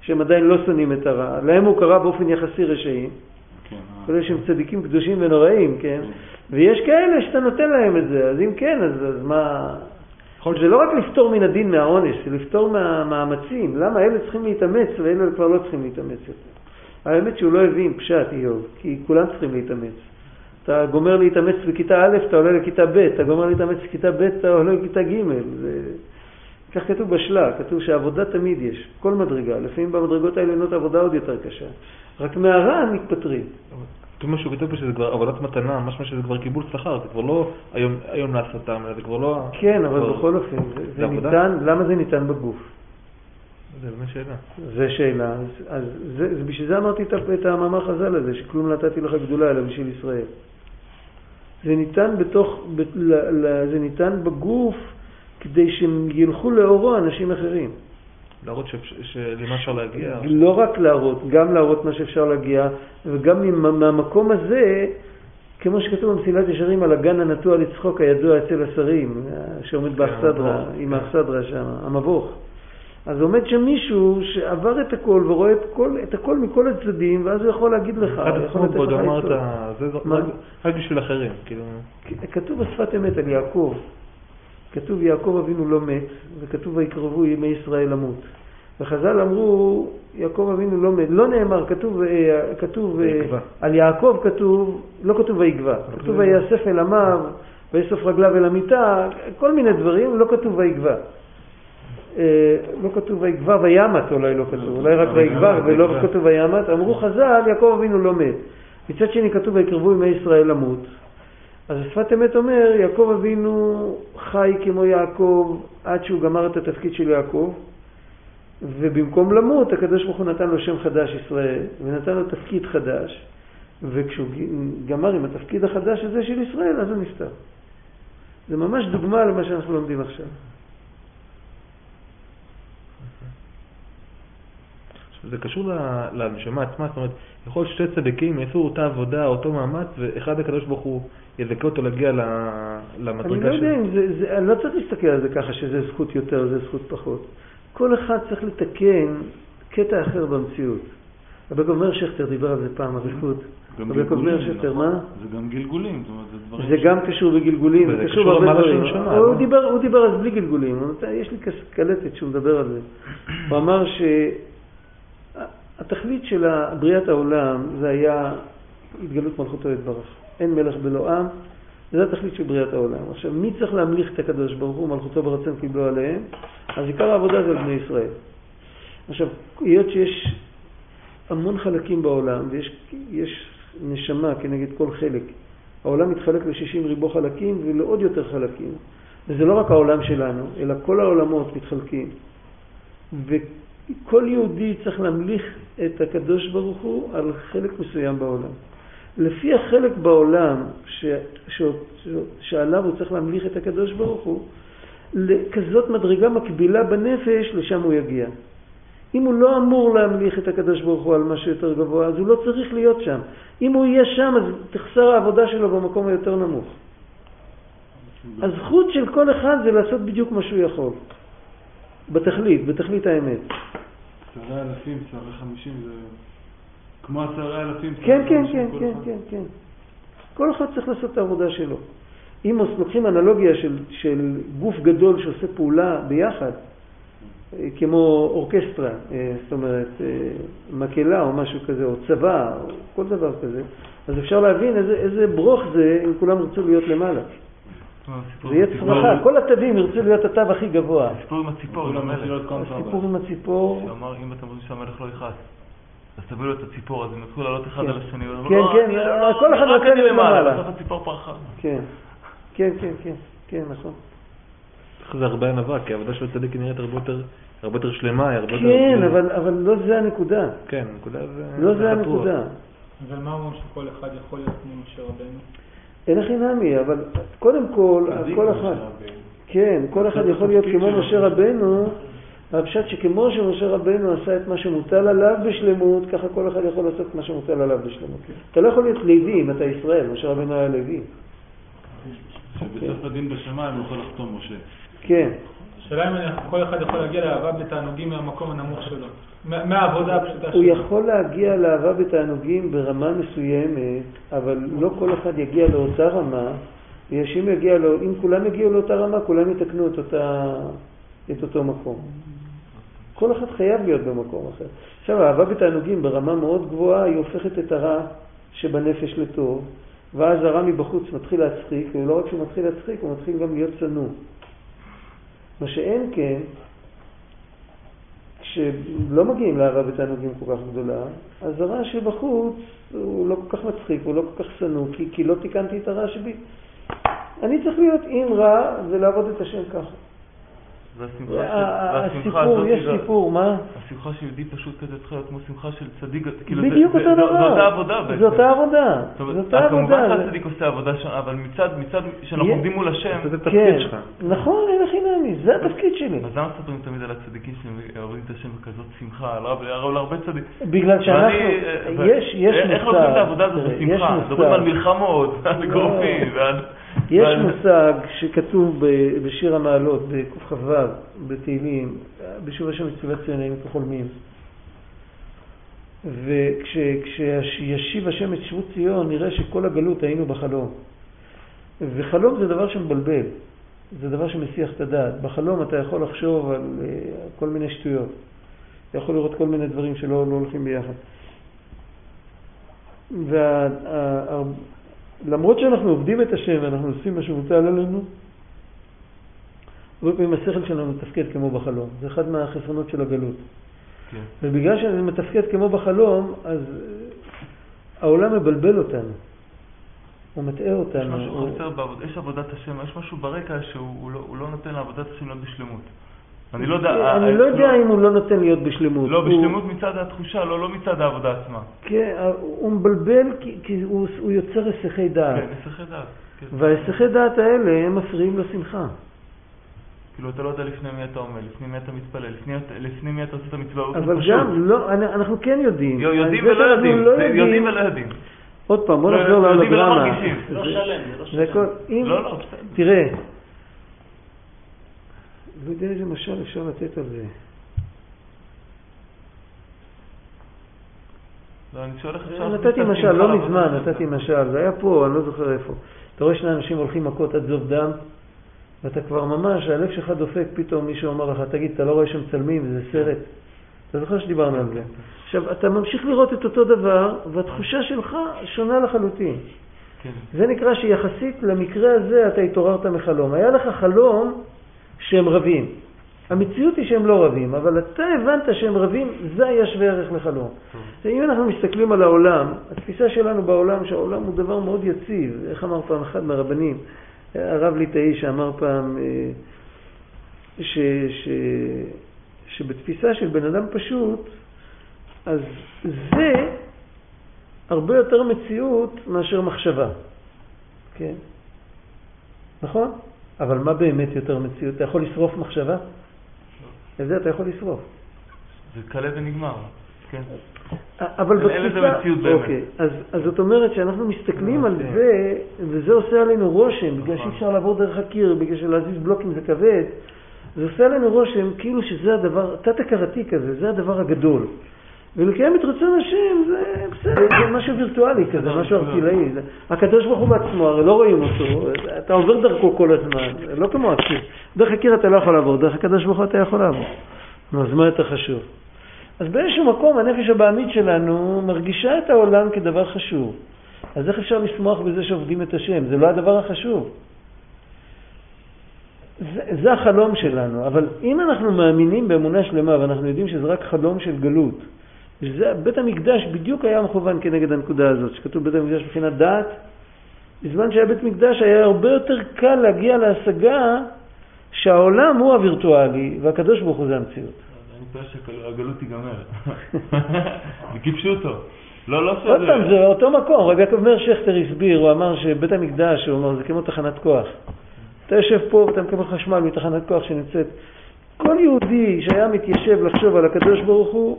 שהם עדיין לא שונאים את הרע? להם הוא קרא באופן יחסי רשעים. כן, אה. כל שהם צדיקים קדושים ונוראים, כן? ויש כאלה שאתה נותן להם את זה, אז אם כן, אז, אז מה... זה לא רק לפתור מן הדין מהעונש, זה לפתור מהמאמצים. למה אלה צריכים להתאמץ ואלה כבר לא צריכים להתאמץ יותר? האמת שהוא לא הבין פשט איוב, כי כולם צריכים להתאמץ. אתה גומר להתאמץ בכיתה א', אתה עולה לכיתה ב', אתה גומר להתאמץ בכיתה ב', אתה עולה לכיתה ג'. זה... כך כתוב בשלה, כתוב שעבודה תמיד יש, כל מדרגה. לפעמים במדרגות העליונות העבודה עוד יותר קשה. רק מהרע מתפטרים. כתוב משהו כתוב פה שזה כבר עבודת מתנה, משמע שזה כבר קיבול שכר, זה כבר לא היום, היום אלא זה כבר לא... כן, אבל כבר- בכל אופן, זה, זה זה עבודה? ניתן, למה זה ניתן בגוף? זה באמת שאלה. זה שאלה. אז, אז זה, בשביל זה אמרתי את, המאמר חז"ל הזה, שכלום נתתי לך גדולה אלא בשביל ישראל. זה ניתן בתוך, זה ניתן בגוף כדי שהם ילכו לאורו אנשים אחרים. להראות שלמה אפשר להגיע. לא רק להראות, גם להראות מה שאפשר להגיע, וגם מהמקום הזה, כמו שכתוב במסילת ישרים על הגן הנטוע לצחוק הידוע אצל השרים, שעומד באכסדרה, המבוך, עם כן. האכסדרה שם, המבוך. אז עומד שם מישהו שעבר את הכל ורואה את, כל, את הכל מכל הצדדים, ואז הוא יכול להגיד לך, אחד עצמו עצות. ה... זה מה? רק- בשביל אחרים, כאילו... כתוב בשפת אמת על יעקב, כתוב יעקב אבינו לא מת, וכתוב ויקרבו ימי ישראל למות. וחז"ל אמרו, יעקב אבינו לא מת, לא נאמר, כתוב, אה, כתוב אה, ויגבע. על יעקב כתוב, לא כתוב ויגבע, כתוב ויאסף אל עמיו, ויאסוף רגליו אל המיטה, כל מיני דברים, לא כתוב ויגבה. אה, לא כתוב ויגבה וימת, אולי לא כתוב, אולי רק ויגבה ולא כתוב וימת. אמרו חז"ל, יעקב אבינו לא מת. מצד שני כתוב ויקרבו ימי ישראל למות. אז שפת אמת אומר, יעקב אבינו חי כמו יעקב עד שהוא גמר את התפקיד של יעקב, ובמקום למות הקדוש ברוך הוא נתן לו שם חדש ישראל, ונתן לו תפקיד חדש, וכשהוא גמר עם התפקיד החדש הזה של ישראל, אז הוא נפטר. זה ממש דוגמה למה שאנחנו לומדים עכשיו. זה קשור לנשמה עצמה, זאת אומרת, יכול שתי צדיקים יעשו אותה עבודה, אותו מאמץ, ואחד הקדוש ברוך הוא יזכה אותו להגיע למדרגה שלו. אני לא יודע אם זה, זה, אני לא צריך להסתכל על זה ככה שזה זכות יותר, זה זכות פחות. כל אחד צריך לתקן קטע אחר במציאות. רבי גומר שכטר דיבר על זה פעם, אריכות. רבי גומר שכטר, נכון. מה? זה גם גלגולים, זאת אומרת, זה דברים... זה גם קשור בגלגולים, זה קשור בהרבה דברים. הוא דיבר, הוא דיבר אז בלי גלגולים, יש לי קלטת שהוא מדבר על זה. הוא אמר שהתכלית של בריאת העולם זה היה התגלות מלכותו יתברך. אין מלך בלא עם, זה התכלית של בריאת העולם. עכשיו, מי צריך להמליך את הקדוש ברוך הוא, מלכותו ברצון קיבלו עליהם? אז עיקר העבודה זה על בני ישראל. עכשיו, היות שיש המון חלקים בעולם, ויש נשמה כנגד כל חלק, העולם מתחלק ל-60 ריבו חלקים ולעוד יותר חלקים. וזה לא רק העולם שלנו, אלא כל העולמות מתחלקים. וכל יהודי צריך להמליך את הקדוש ברוך הוא על חלק מסוים בעולם. לפי החלק בעולם ש, ש, ש, שעליו הוא צריך להמליך את הקדוש ברוך הוא, לכזאת מדרגה מקבילה בנפש, לשם הוא יגיע. אם הוא לא אמור להמליך את הקדוש ברוך הוא על משהו יותר גבוה, אז הוא לא צריך להיות שם. אם הוא יהיה שם, אז תחסר העבודה שלו במקום היותר נמוך. הזכות של כל אחד זה לעשות בדיוק מה שהוא יכול. בתכלית, בתכלית האמת. שרי אלפים, שרי חמישים, זה כמו עשרה אלפים. כן, כן, כן, כן, כן, כן. כל אחד צריך לעשות את העבודה שלו. אם לוקחים אנלוגיה של, של גוף גדול שעושה פעולה ביחד, כמו אורקסטרה, אה, זאת אומרת, אה, מקהלה או משהו כזה, או צבא, או כל דבר כזה, אז אפשר להבין איזה, איזה ברוך זה אם כולם ירצו להיות למעלה. זה יהיה צרחה, כל התווים ירצו להיות התו הכי גבוה. הסיפור עם הציפור, הסיפור עם הציפור. שאמר, אם אתם רוצים שהמלך לא יכעס. אז תביאו לו את הציפור, אז הם יתחילו לעלות אחד כן. על השני. כן, כן, כל אחד רוצה להיות למעלה. בסוף הציפור פרחה. כן, כן, כן, כן, כן, נכון. זה הרבה ענווה, כי העבודה של הצדיק נראית הרבה יותר, הרבה יותר שלמה, היא הרבה יותר... כן, אבל, אבל לא זה הנקודה. כן, הנקודה זה... לא זה הנקודה. אבל מה אומרים שכל אחד יכול להיות כמו משה רבנו? אין הכי נמי, אבל קודם כל, כל אחד, כן, כל אחד יכול להיות כמו משה רבנו, הפשט שכמו שמשה רבנו עשה את מה שמוטל עליו בשלמות, ככה כל אחד יכול לעשות מה שמוטל עליו בשלמות. אתה לא יכול להיות לוי אם אתה ישראל, משה רבנו היה לוי. שבסוף הדין בשמיים הוא יכול לחתום משה. כן. השאלה אם כל אחד יכול להגיע לאהבה בתענוגים מהמקום הנמוך שלו, מהעבודה הפשוטה שלו. הוא יכול להגיע לאהבה בתענוגים ברמה מסוימת, אבל לא כל אחד יגיע לאותה רמה, אם יגיע, לו, אם כולם יגיעו לאותה רמה, כולם יתקנו את, אותה, את אותו מקום. כל אחד חייב להיות במקום אחר. עכשיו, האהבה בתענוגים ברמה מאוד גבוהה, היא הופכת את הרע שבנפש לטוב, ואז הרע מבחוץ מתחיל להצחיק, ולא רק שהוא מתחיל להצחיק, הוא מתחיל גם להיות צנוע. מה שאין כן, כשלא מגיעים לאהבה בתענוגים כל כך גדולה, אז הרע שבחוץ הוא לא כל כך מצחיק, הוא לא כל כך שנוא, כי, כי לא תיקנתי את הרע שבי. אני צריך להיות עם רע ולעבוד את השם ככה. הסיפור, יש סיפור, מה? השמחה של יהודי פשוט כזה צריכה להיות כמו שמחה של צדיק, כאילו בדיוק אותו דבר. זו אותה עבודה בעצם. זו אותה עבודה. זו אותה עבודה. כמובן שהצדיק עושה עבודה שם, אבל מצד שאנחנו עומדים מול השם, זה התפקיד כן, שלך. נכון, אין הכי נעמי, זה התפקיד שלי. אז למה מספרים תמיד על הצדיקים שעובדים את השם בכזאת שמחה, על על הרבה צדיק. בגלל שאנחנו, יש, יש מושג, איך עושים את העבודה הזאת בשמחה? מדברים על. מלחמות, על לא. אגרופים, ועל... יש מושג שכתוב בשיר המעלות, בקכ"ו, בתהילים, בשוב השם מצוות ציונאים כחולמים. וכשישיב השם את שבות ציון, נראה שכל הגלות היינו בחלום. וחלום זה דבר שמבלבל, זה דבר שמסיח את הדעת. בחלום אתה יכול לחשוב על אה, כל מיני שטויות. אתה יכול לראות כל מיני דברים שלא לא הולכים ביחד. וה, ה- ה- למרות שאנחנו עובדים את השם ואנחנו עושים מה שמוטל עלינו, הרבה פעמים השכל שלנו מתפקד כמו בחלום. זה אחד מהחסרונות של הגלות. כן. ובגלל שזה מתפקד כמו בחלום, אז אה, העולם מבלבל אותנו. הוא מטעה יש אותנו. משהו הוא- חסר בעבודה, יש עבודת השם, יש משהו ברקע שהוא הוא לא- לא נותן לעבודת השם להיות בשלמות. אני לא יודע... אני לא יודע אם הוא לא נותן להיות בשלמות. לא, הוא- בשלמות מצד התחושה, לא לא מצד העבודה עצמה. כן, הוא מבלבל כי, כי הוא, הוא יוצר היסחי דעת. כן, הסחי דעת. כן. וההיסחי דעת האלה הם מפריעים לשמחה. כאילו, אתה לא יודע לפני מי אתה עומד, לפני מי אתה מתפלל, לפני- לפני מי אתה עושה את המצווה. באופן אבל פשוט. גם, לא, אני- אנחנו כן יודעים. יודעים ולא יודעים. לא זה יודעים ולא יודעים. עוד פעם, בוא לא, נחזור יודעים ולא להולוגרמה. מרגישים. לא שלם, זה לא שלם. לא, לא. תראה, לא יודע איזה משל אפשר לתת על זה. לא, אני שואל איך אפשר... נתתי משל, לא מזמן. נתתי משל, זה היה פה, אני לא זוכר איפה. אתה רואה שני אנשים הולכים מכות עד זוב דם, ואתה כבר ממש, הלב שלך דופק, פתאום מישהו אומר לך, תגיד, אתה לא רואה שמצלמים, זה סרט? אתה זוכר שדיברנו על זה. עכשיו, אתה ממשיך לראות את אותו דבר, והתחושה שלך שונה לחלוטין. כן. זה נקרא שיחסית למקרה הזה אתה התעוררת מחלום. היה לך חלום שהם רבים. המציאות היא שהם לא רבים, אבל אתה הבנת שהם רבים, זה היה שווה ערך לחלום. אם אנחנו מסתכלים על העולם, התפיסה שלנו בעולם, שהעולם הוא דבר מאוד יציב, איך אמר פעם אחד מהרבנים, הרב ליטאי שאמר פעם אה, ש, ש, שבתפיסה של בן אדם פשוט, אז זה הרבה יותר מציאות מאשר מחשבה. כן? נכון? אבל מה באמת יותר מציאות? אתה יכול לשרוף מחשבה? את זה אתה יכול לשרוף. זה קלה ונגמר. כן. אבל אין- אין לזה בתפיסה... מציאות באמת. אוקיי, אז, אז זאת אומרת שאנחנו מסתכלים על אוקיי. זה, וזה עושה עלינו רושם, בגלל נכון. שאי אפשר לעבור דרך הקיר, בגלל שלהזיז בלוקים זה כבד, זה עושה עלינו רושם כאילו שזה הדבר, תת-הכרתי כזה, זה הדבר הגדול. ולקיים את רצון השם זה בסדר, זה משהו וירטואלי כזה, משהו ארטילאי. הקדוש ברוך הוא בעצמו, הרי לא רואים אותו, אתה עובר דרכו כל הזמן, לא כמו הקיר. דרך הקיר אתה לא יכול לעבור, דרך הקדוש ברוך הוא אתה יכול לעבור. נו, אז מה יותר חשוב? אז באיזשהו מקום הנפש הבעמית שלנו מרגישה את העולם כדבר חשוב. אז איך אפשר לשמוח בזה שעובדים את השם? זה לא הדבר החשוב. זה, זה החלום שלנו, אבל אם אנחנו מאמינים באמונה שלמה ואנחנו יודעים שזה רק חלום של גלות, שזה, בית המקדש בדיוק היה מכוון כנגד הנקודה הזאת, שכתוב בית המקדש מבחינת דעת, בזמן שהיה בית מקדש היה הרבה יותר קל להגיע להשגה שהעולם הוא הווירטואלי והקדוש ברוך הוא זה המציאות. אני מתאר שהגלות תיגמר. וכיבשו אותו. לא, לא עוד שזה... פעם, זה אותו מקום, רק אומר שכטר הסביר, הוא אמר שבית המקדש, הוא אמר, זה כמו תחנת כוח. אתה יושב פה ואתה מקבל חשמל מתחנת כוח שנמצאת. כל יהודי שהיה מתיישב לחשוב על הקדוש ברוך הוא,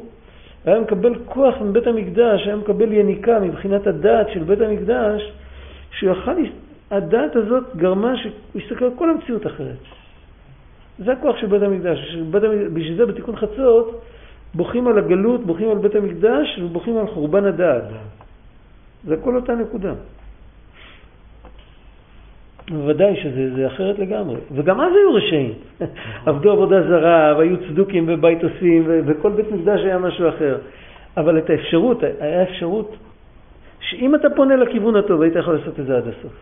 היה מקבל כוח מבית המקדש, היה מקבל יניקה מבחינת הדעת של בית המקדש, שהוא יכל, הדעת הזאת גרמה שהוא יסתכל על כל המציאות אחרת. זה הכוח של בית המקדש. בית המקדש. בשביל זה בתיקון חצות בוכים על הגלות, בוכים על בית המקדש ובוכים על חורבן הדעת. זה הכל אותה נקודה. בוודאי שזה זה אחרת לגמרי. וגם אז היו רשעים. עבדו עבודה זרה, והיו צדוקים ובית עושים, וכל בית מקדש היה משהו אחר. אבל את האפשרות, היה אפשרות שאם אתה פונה לכיוון הטוב, היית יכול לעשות את זה עד הסוף.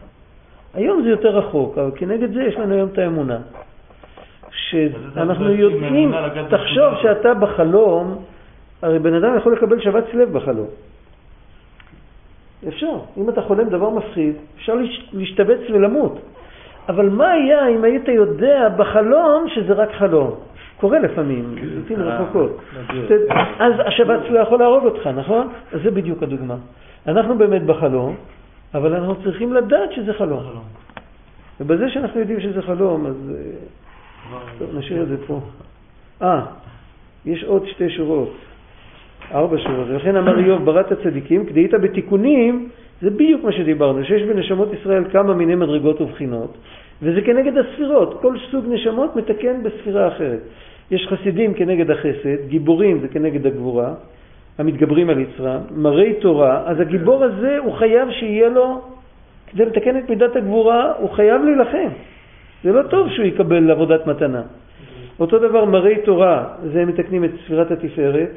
היום זה יותר רחוק, אבל כנגד זה יש לנו היום את האמונה. שאנחנו יודעים, תחשוב. שאתה בחלום, הרי בן אדם יכול לקבל שבץ לב בחלום. אפשר. אם אתה חולם דבר מפחיד, אפשר להש- להשתבץ ולמות. אבל מה היה אם היית יודע בחלום שזה רק חלום? קורה לפעמים, לעיתים רחוקות. ת- אז השבץ לא יכול להרוג אותך, נכון? אז זה בדיוק הדוגמה. אנחנו באמת בחלום, אבל אנחנו צריכים לדעת שזה חלום. ובזה שאנחנו יודעים שזה חלום, אז אה, טוב, נשאיר את זה פה. אה, יש עוד שתי שורות, ארבע שורות. ולכן אמר איוב, בראת הצדיקים, כדאית בתיקונים, זה בדיוק מה שדיברנו, שיש בנשמות ישראל כמה מיני מדרגות ובחינות, וזה כנגד הספירות. כל סוג נשמות מתקן בספירה אחרת. יש חסידים כנגד החסד, גיבורים זה כנגד הגבורה, המתגברים על יצרם, מראי תורה, אז הגיבור הזה הוא חייב שיהיה לו, כדי לתקן את מידת הגבורה, הוא חייב להילחם. זה לא טוב שהוא יקבל עבודת מתנה. אותו דבר מראי תורה, זה מתקנים את ספירת התפארת.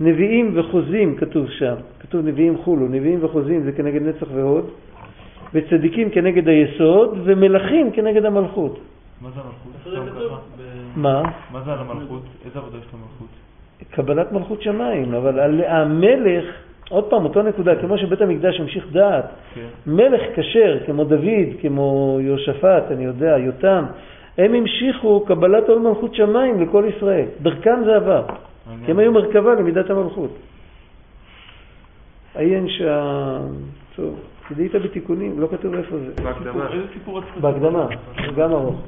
נביאים וחוזים כתוב שם, כתוב נביאים חולו, נביאים וחוזים זה כנגד נצח והוד. וצדיקים כנגד היסוד, ומלכים כנגד המלכות. מה זה המלכות? מה? מה זה על המלכות? איזה עבודה יש למלכות? קבלת מלכות שמיים, אבל על המלך, עוד פעם, אותו נקודה, כמו שבית המקדש המשיך דעת, כן. מלך כשר, כמו דוד, כמו יהושפט, אני יודע, יותם, הם המשיכו קבלת עול מלכות שמיים לכל ישראל. דרכם זה עבר. כי הם היו מרכבה למידת המלכות. עיין שה... טוב, תדעית בתיקונים, לא כתוב איפה זה. בהקדמה. בהקדמה, גם ארוך.